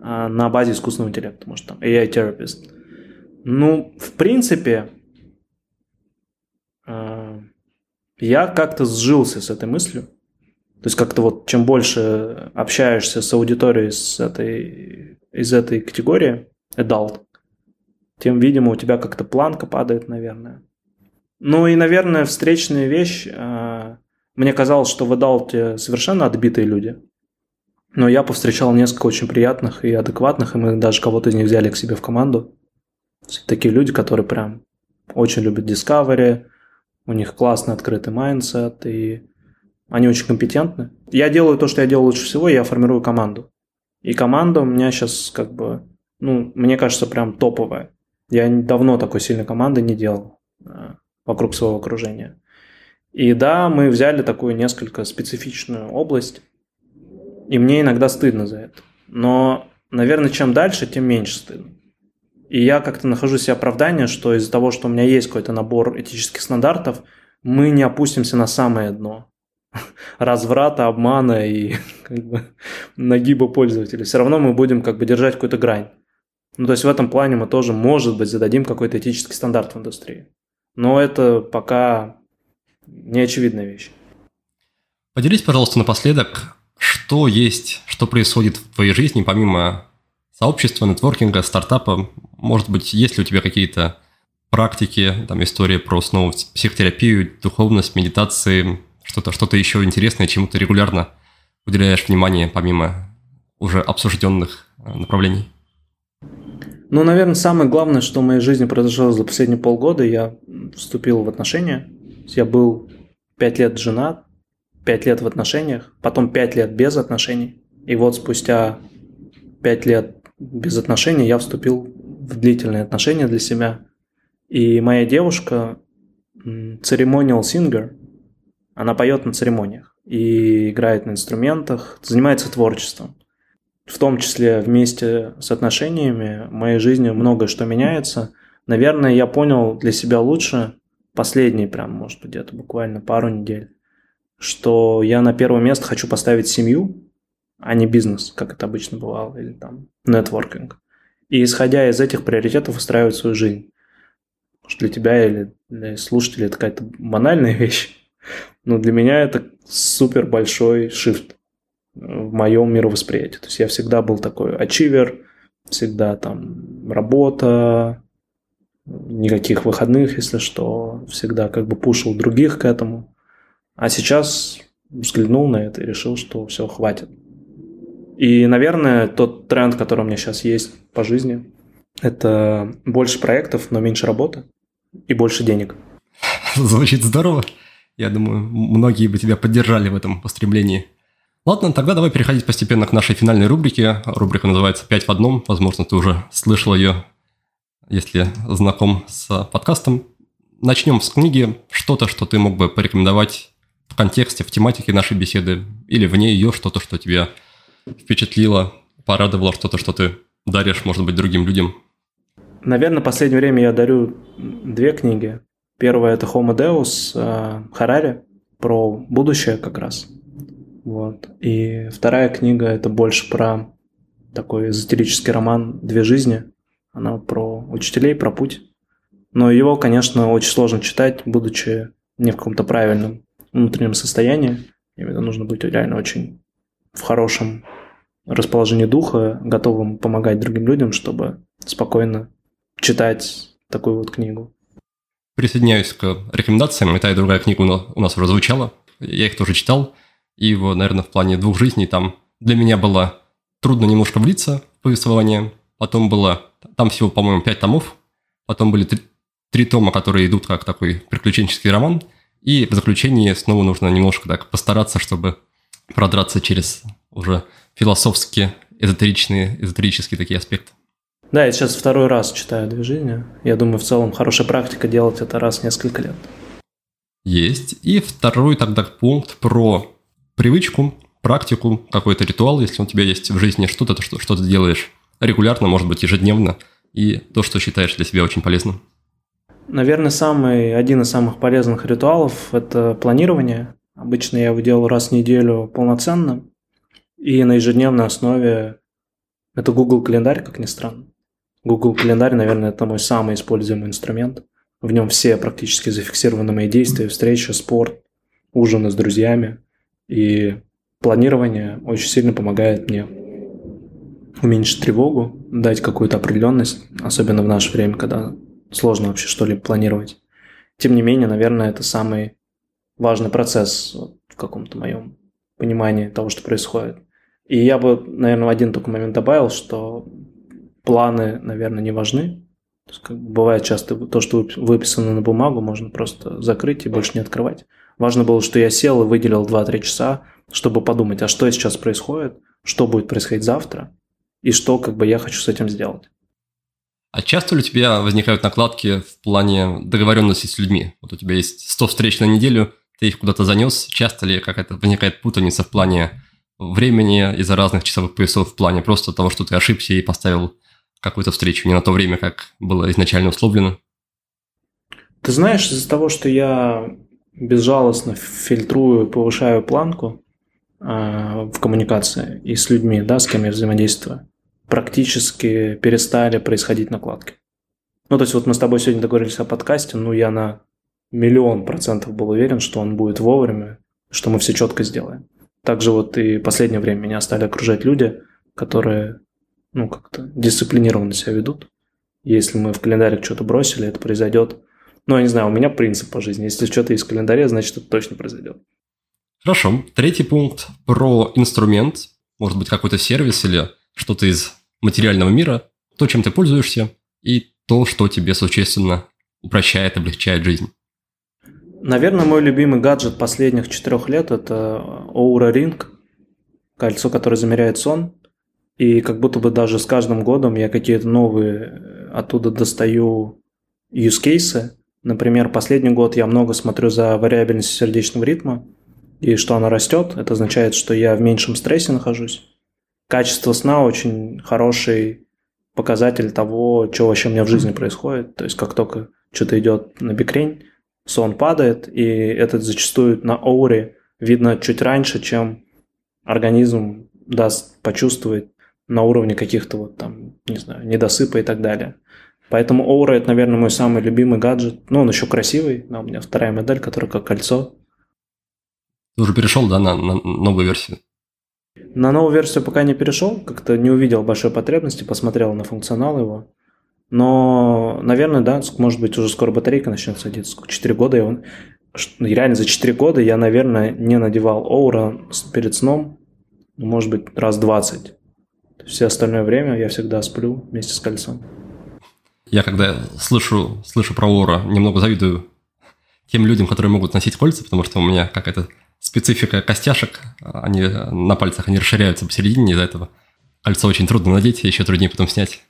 а, на базе искусственного интеллекта, может, там, AI-therapist. Ну, в принципе, а, я как-то сжился с этой мыслью. То есть как-то вот чем больше общаешься с аудиторией с этой, из этой категории, adult, тем, видимо, у тебя как-то планка падает, наверное. Ну и, наверное, встречная вещь. А, мне казалось, что в adult совершенно отбитые люди. Но я повстречал несколько очень приятных и адекватных, и мы даже кого-то из них взяли к себе в команду. Такие люди, которые прям очень любят Discovery, у них классный открытый mindset, и они очень компетентны. Я делаю то, что я делаю лучше всего, я формирую команду. И команда у меня сейчас как бы, ну, мне кажется, прям топовая. Я давно такой сильной команды не делал э, вокруг своего окружения. И да, мы взяли такую несколько специфичную область, и мне иногда стыдно за это. Но, наверное, чем дальше, тем меньше стыдно. И я как-то нахожу себе оправдание, что из-за того, что у меня есть какой-то набор этических стандартов, мы не опустимся на самое дно [laughs] разврата, обмана и [laughs] как бы, нагиба пользователя. Все равно мы будем как бы держать какую-то грань. Ну, то есть в этом плане мы тоже, может быть, зададим какой-то этический стандарт в индустрии. Но это пока не очевидная вещь. Поделись, пожалуйста, напоследок, что есть, что происходит в твоей жизни, помимо сообщества, нетворкинга, стартапа? Может быть, есть ли у тебя какие-то практики, там история про снова психотерапию, духовность, медитации, что-то что еще интересное, чему ты регулярно уделяешь внимание, помимо уже обсужденных э, направлений? Ну, наверное, самое главное, что в моей жизни произошло за последние полгода, я вступил в отношения. Я был пять лет женат, пять лет в отношениях, потом пять лет без отношений. И вот спустя пять лет без отношений я вступил в длительные отношения для себя. И моя девушка, церемониал сингер, она поет на церемониях и играет на инструментах, занимается творчеством. В том числе вместе с отношениями в моей жизни многое что меняется. Наверное, я понял для себя лучше последние прям, может быть, где-то буквально пару недель, что я на первое место хочу поставить семью, а не бизнес, как это обычно бывало, или там нетворкинг. И исходя из этих приоритетов устраивать свою жизнь. Что для тебя или для слушателей это какая-то банальная [laughs] вещь, но для меня это супер большой шифт в моем мировосприятии. То есть я всегда был такой ачивер, всегда там работа, никаких выходных, если что, всегда как бы пушил других к этому. А сейчас взглянул на это и решил, что все, хватит. И, наверное, тот тренд, который у меня сейчас есть по жизни, это больше проектов, но меньше работы и больше денег. [laughs] Звучит здорово. Я думаю, многие бы тебя поддержали в этом постремлении. Ладно, тогда давай переходить постепенно к нашей финальной рубрике. Рубрика называется «Пять в одном». Возможно, ты уже слышал ее, если знаком с подкастом. Начнем с книги. Что-то, что ты мог бы порекомендовать в контексте, в тематике нашей беседы или вне ее, что-то, что тебя впечатлило, порадовало, что-то, что ты даришь, может быть, другим людям. Наверное, в последнее время я дарю две книги. Первая – это Homo Deus э, Харари, про будущее как раз – вот. И вторая книга это больше про такой эзотерический роман «Две жизни». Она про учителей, про путь. Но его, конечно, очень сложно читать, будучи не в каком-то правильном внутреннем состоянии. Именно нужно быть реально очень в хорошем расположении духа, готовым помогать другим людям, чтобы спокойно читать такую вот книгу. Присоединяюсь к рекомендациям. И та и другая книга у нас уже звучала. Я их тоже читал. И его, наверное, в плане двух жизней там для меня было трудно немножко влиться в повествование. Потом было, там всего, по-моему, пять томов. Потом были три, три тома, которые идут как такой приключенческий роман. И в заключении снова нужно немножко так постараться, чтобы продраться через уже философские, эзотеричные, эзотерические такие аспекты. Да, я сейчас второй раз читаю «Движение». Я думаю, в целом хорошая практика делать это раз в несколько лет. Есть. И второй тогда пункт про привычку, практику, какой-то ритуал, если у тебя есть в жизни что-то, что, что ты делаешь регулярно, может быть, ежедневно, и то, что считаешь для себя очень полезным. Наверное, самый, один из самых полезных ритуалов – это планирование. Обычно я его делаю раз в неделю полноценно, и на ежедневной основе это Google календарь, как ни странно. Google календарь, наверное, это мой самый используемый инструмент. В нем все практически зафиксированы мои действия, встречи, спорт, ужины с друзьями – и планирование очень сильно помогает мне уменьшить тревогу, дать какую-то определенность, особенно в наше время, когда сложно вообще что-либо планировать. Тем не менее, наверное, это самый важный процесс в каком-то моем понимании того, что происходит. И я бы, наверное, один только момент добавил, что планы, наверное, не важны. То есть, как бывает часто то, что выписано на бумагу, можно просто закрыть и больше не открывать. Важно было, что я сел и выделил 2-3 часа, чтобы подумать, а что сейчас происходит, что будет происходить завтра, и что как бы я хочу с этим сделать. А часто ли у тебя возникают накладки в плане договоренности с людьми? Вот у тебя есть 100 встреч на неделю, ты их куда-то занес. Часто ли какая-то возникает путаница в плане времени из-за разных часовых поясов, в плане просто того, что ты ошибся и поставил какую-то встречу не на то время, как было изначально условлено? Ты знаешь, из-за того, что я безжалостно фильтрую, повышаю планку э, в коммуникации и с людьми, да, с кем я взаимодействую, практически перестали происходить накладки. Ну, то есть вот мы с тобой сегодня договорились о подкасте, ну, я на миллион процентов был уверен, что он будет вовремя, что мы все четко сделаем. Также вот и последнее время меня стали окружать люди, которые, ну, как-то дисциплинированно себя ведут. Если мы в календарик что-то бросили, это произойдет. Ну, я не знаю, у меня принцип по жизни. Если что-то есть в календаре, значит, это точно произойдет. Хорошо. Третий пункт про инструмент. Может быть, какой-то сервис или что-то из материального мира. То, чем ты пользуешься, и то, что тебе существенно упрощает, облегчает жизнь. Наверное, мой любимый гаджет последних четырех лет – это Oura Ring, кольцо, которое замеряет сон. И как будто бы даже с каждым годом я какие-то новые э, оттуда достаю use cases. Например, последний год я много смотрю за вариабельностью сердечного ритма, и что она растет, это означает, что я в меньшем стрессе нахожусь. Качество сна очень хороший показатель того, что вообще у меня в жизни происходит. То есть как только что-то идет на бикрень, сон падает, и это зачастую на ауре видно чуть раньше, чем организм даст почувствовать на уровне каких-то вот там, не знаю, недосыпа и так далее. Поэтому Aura это, наверное, мой самый любимый гаджет. Ну, он еще красивый, но у меня вторая модель, которая как кольцо. Ты уже перешел, да, на, на новую версию? На новую версию пока не перешел, как-то не увидел большой потребности, посмотрел на функционал его. Но, наверное, да, может быть, уже скоро батарейка начнет садиться. Четыре года я... Ну, реально за четыре года я, наверное, не надевал Оура перед сном, может быть, раз двадцать. Все остальное время я всегда сплю вместе с кольцом. Я когда слышу, слышу про Оура, немного завидую тем людям, которые могут носить кольца, потому что у меня какая-то специфика костяшек, они на пальцах, они расширяются посередине из-за этого. Кольцо очень трудно надеть, еще труднее потом снять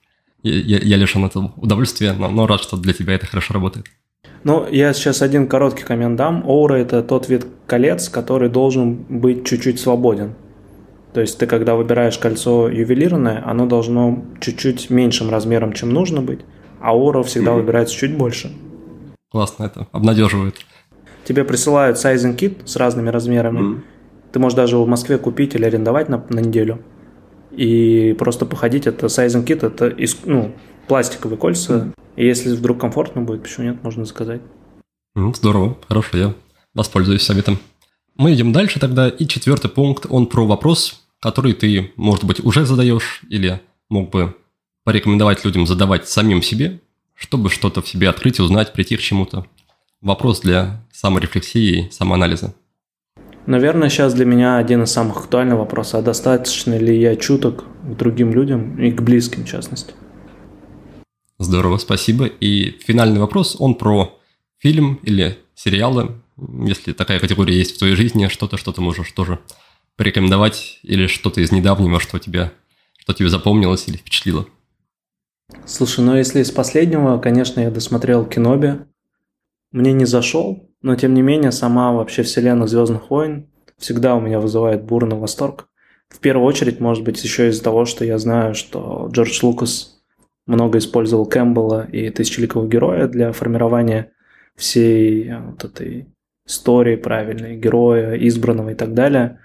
я, я лишен этого удовольствия, но, но рад, что для тебя это хорошо работает. Ну, я сейчас один короткий коммент дам. Оура – это тот вид колец, который должен быть чуть-чуть свободен. То есть ты, когда выбираешь кольцо ювелирное, оно должно чуть-чуть меньшим размером, чем нужно быть, а Оура всегда mm-hmm. выбирается чуть больше. Классно это, обнадеживает. Тебе присылают сайзинг кит с разными размерами. Mm-hmm. Ты можешь даже в Москве купить или арендовать на, на неделю и просто походить. Это Size Kit, это из, ну, пластиковые кольца. И если вдруг комфортно будет, почему нет, можно заказать. Ну, здорово, хорошо, я воспользуюсь советом. Мы идем дальше тогда. И четвертый пункт, он про вопрос, который ты, может быть, уже задаешь или мог бы порекомендовать людям задавать самим себе, чтобы что-то в себе открыть, узнать, прийти к чему-то. Вопрос для саморефлексии и самоанализа. Наверное, сейчас для меня один из самых актуальных вопросов, а достаточно ли я чуток к другим людям и к близким, в частности. Здорово, спасибо. И финальный вопрос, он про фильм или сериалы. Если такая категория есть в твоей жизни, что-то, что ты можешь тоже порекомендовать, или что-то из недавнего, что тебе, что тебе запомнилось или впечатлило. Слушай, ну если из последнего, конечно, я досмотрел Киноби. Мне не зашел, но тем не менее, сама вообще вселенная Звездных войн всегда у меня вызывает бурный восторг. В первую очередь, может быть, еще из-за того, что я знаю, что Джордж Лукас много использовал Кэмпбелла и Тысячеликого Героя для формирования всей э, вот этой истории правильной, героя, избранного и так далее.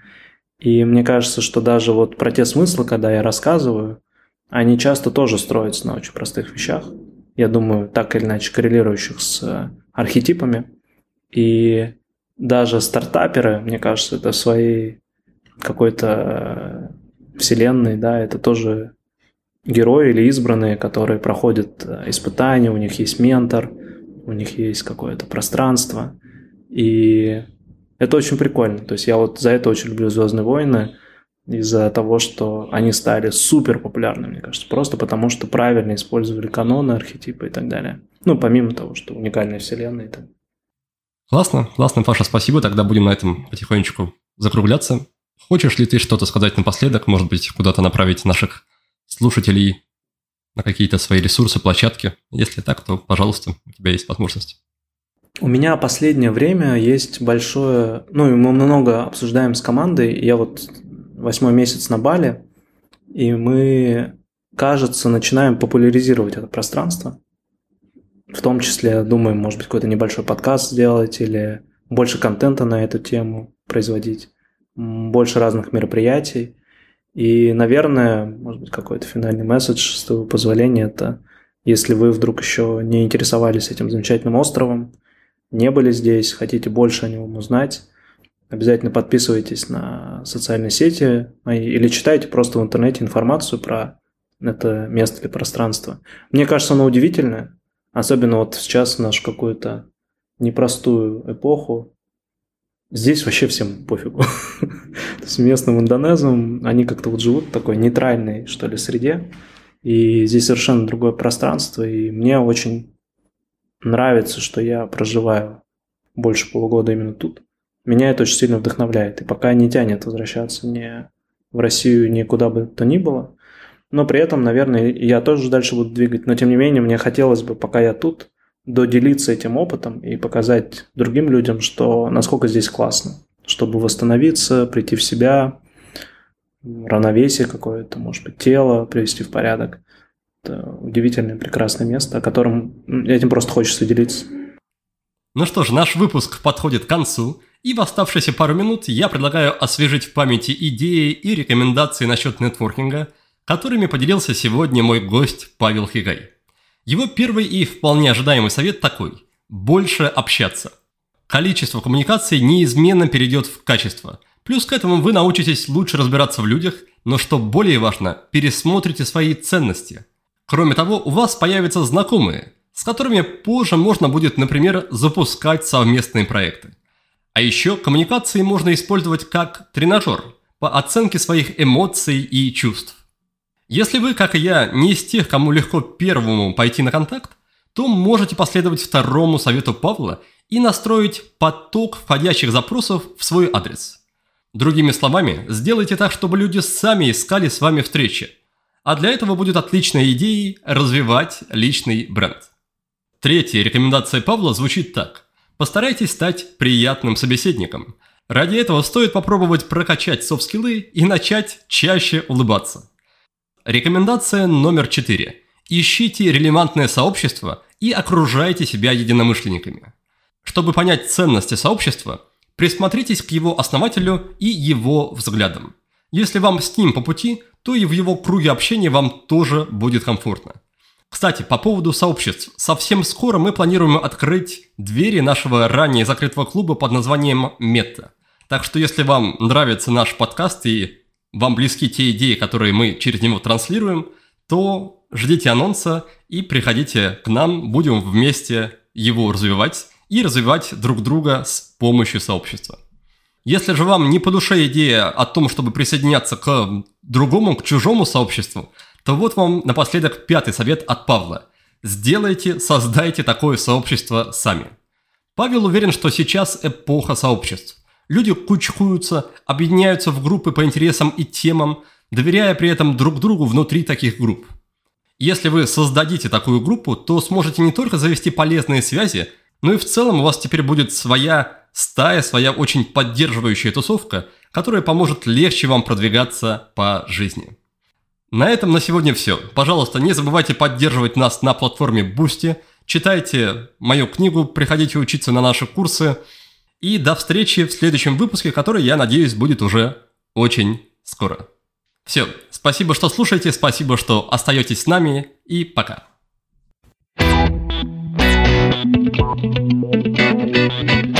И мне кажется, что даже вот про те смыслы, когда я рассказываю, они часто тоже строятся на очень простых вещах. Я думаю, так или иначе коррелирующих с э, архетипами. И даже стартаперы, мне кажется, это в своей какой-то э, вселенной, да, это тоже герои или избранные, которые проходят э, испытания, у них есть ментор, у них есть какое-то пространство. И это очень прикольно. То есть я вот за это очень люблю Звездные войны. из-за того, что они стали супер популярными, мне кажется, просто потому что правильно использовали каноны, архетипы и так далее. Ну, помимо того, что уникальные вселенные. Там. Классно, классно, Паша, спасибо. Тогда будем на этом потихонечку закругляться. Хочешь ли ты что-то сказать напоследок, может быть, куда-то направить наших слушателей на какие-то свои ресурсы, площадки? Если так, то, пожалуйста, у тебя есть возможность. У меня последнее время есть большое... Ну, мы много обсуждаем с командой. Я вот восьмой месяц на Бали, и мы, кажется, начинаем популяризировать это пространство. В том числе, думаем, может быть, какой-то небольшой подкаст сделать или больше контента на эту тему производить, больше разных мероприятий. И, наверное, может быть, какой-то финальный месседж, с твоего позволения, это если вы вдруг еще не интересовались этим замечательным островом, не были здесь, хотите больше о нем узнать, обязательно подписывайтесь на социальные сети мои или читайте просто в интернете информацию про это место или пространство. Мне кажется, оно удивительное, особенно вот сейчас в нашу какую-то непростую эпоху. Здесь вообще всем пофигу. [laughs] То есть местным индонезам они как-то вот живут в такой нейтральной, что ли, среде. И здесь совершенно другое пространство. И мне очень нравится, что я проживаю больше полугода именно тут. Меня это очень сильно вдохновляет. И пока не тянет возвращаться ни в Россию, ни куда бы то ни было. Но при этом, наверное, я тоже дальше буду двигать. Но тем не менее, мне хотелось бы, пока я тут, доделиться этим опытом и показать другим людям, что насколько здесь классно. Чтобы восстановиться, прийти в себя, равновесие какое-то, может быть, тело привести в порядок. Это удивительное, прекрасное место, о котором этим просто хочется делиться. Ну что ж, наш выпуск подходит к концу, и в оставшиеся пару минут я предлагаю освежить в памяти идеи и рекомендации насчет нетворкинга, которыми поделился сегодня мой гость Павел Хигай. Его первый и вполне ожидаемый совет такой – больше общаться. Количество коммуникаций неизменно перейдет в качество. Плюс к этому вы научитесь лучше разбираться в людях, но что более важно, пересмотрите свои ценности – Кроме того, у вас появятся знакомые, с которыми позже можно будет, например, запускать совместные проекты. А еще коммуникации можно использовать как тренажер по оценке своих эмоций и чувств. Если вы, как и я, не из тех, кому легко первому пойти на контакт, то можете последовать второму совету Павла и настроить поток входящих запросов в свой адрес. Другими словами, сделайте так, чтобы люди сами искали с вами встречи, а для этого будет отличной идеей развивать личный бренд. Третья рекомендация Павла звучит так. Постарайтесь стать приятным собеседником. Ради этого стоит попробовать прокачать софт-скиллы и начать чаще улыбаться. Рекомендация номер четыре. Ищите релевантное сообщество и окружайте себя единомышленниками. Чтобы понять ценности сообщества, присмотритесь к его основателю и его взглядам. Если вам с ним по пути, то и в его круге общения вам тоже будет комфортно. Кстати, по поводу сообществ. Совсем скоро мы планируем открыть двери нашего ранее закрытого клуба под названием Мета. Так что если вам нравится наш подкаст и вам близки те идеи, которые мы через него транслируем, то ждите анонса и приходите к нам, будем вместе его развивать и развивать друг друга с помощью сообщества. Если же вам не по душе идея о том, чтобы присоединяться к другому, к чужому сообществу, то вот вам напоследок пятый совет от Павла. Сделайте, создайте такое сообщество сами. Павел уверен, что сейчас эпоха сообществ. Люди кучкуются, объединяются в группы по интересам и темам, доверяя при этом друг другу внутри таких групп. Если вы создадите такую группу, то сможете не только завести полезные связи, но и в целом у вас теперь будет своя стая, своя очень поддерживающая тусовка, которая поможет легче вам продвигаться по жизни. На этом на сегодня все. Пожалуйста, не забывайте поддерживать нас на платформе Boosty, читайте мою книгу, приходите учиться на наши курсы. И до встречи в следующем выпуске, который, я надеюсь, будет уже очень скоро. Все, спасибо, что слушаете, спасибо, что остаетесь с нами, и пока. Thank you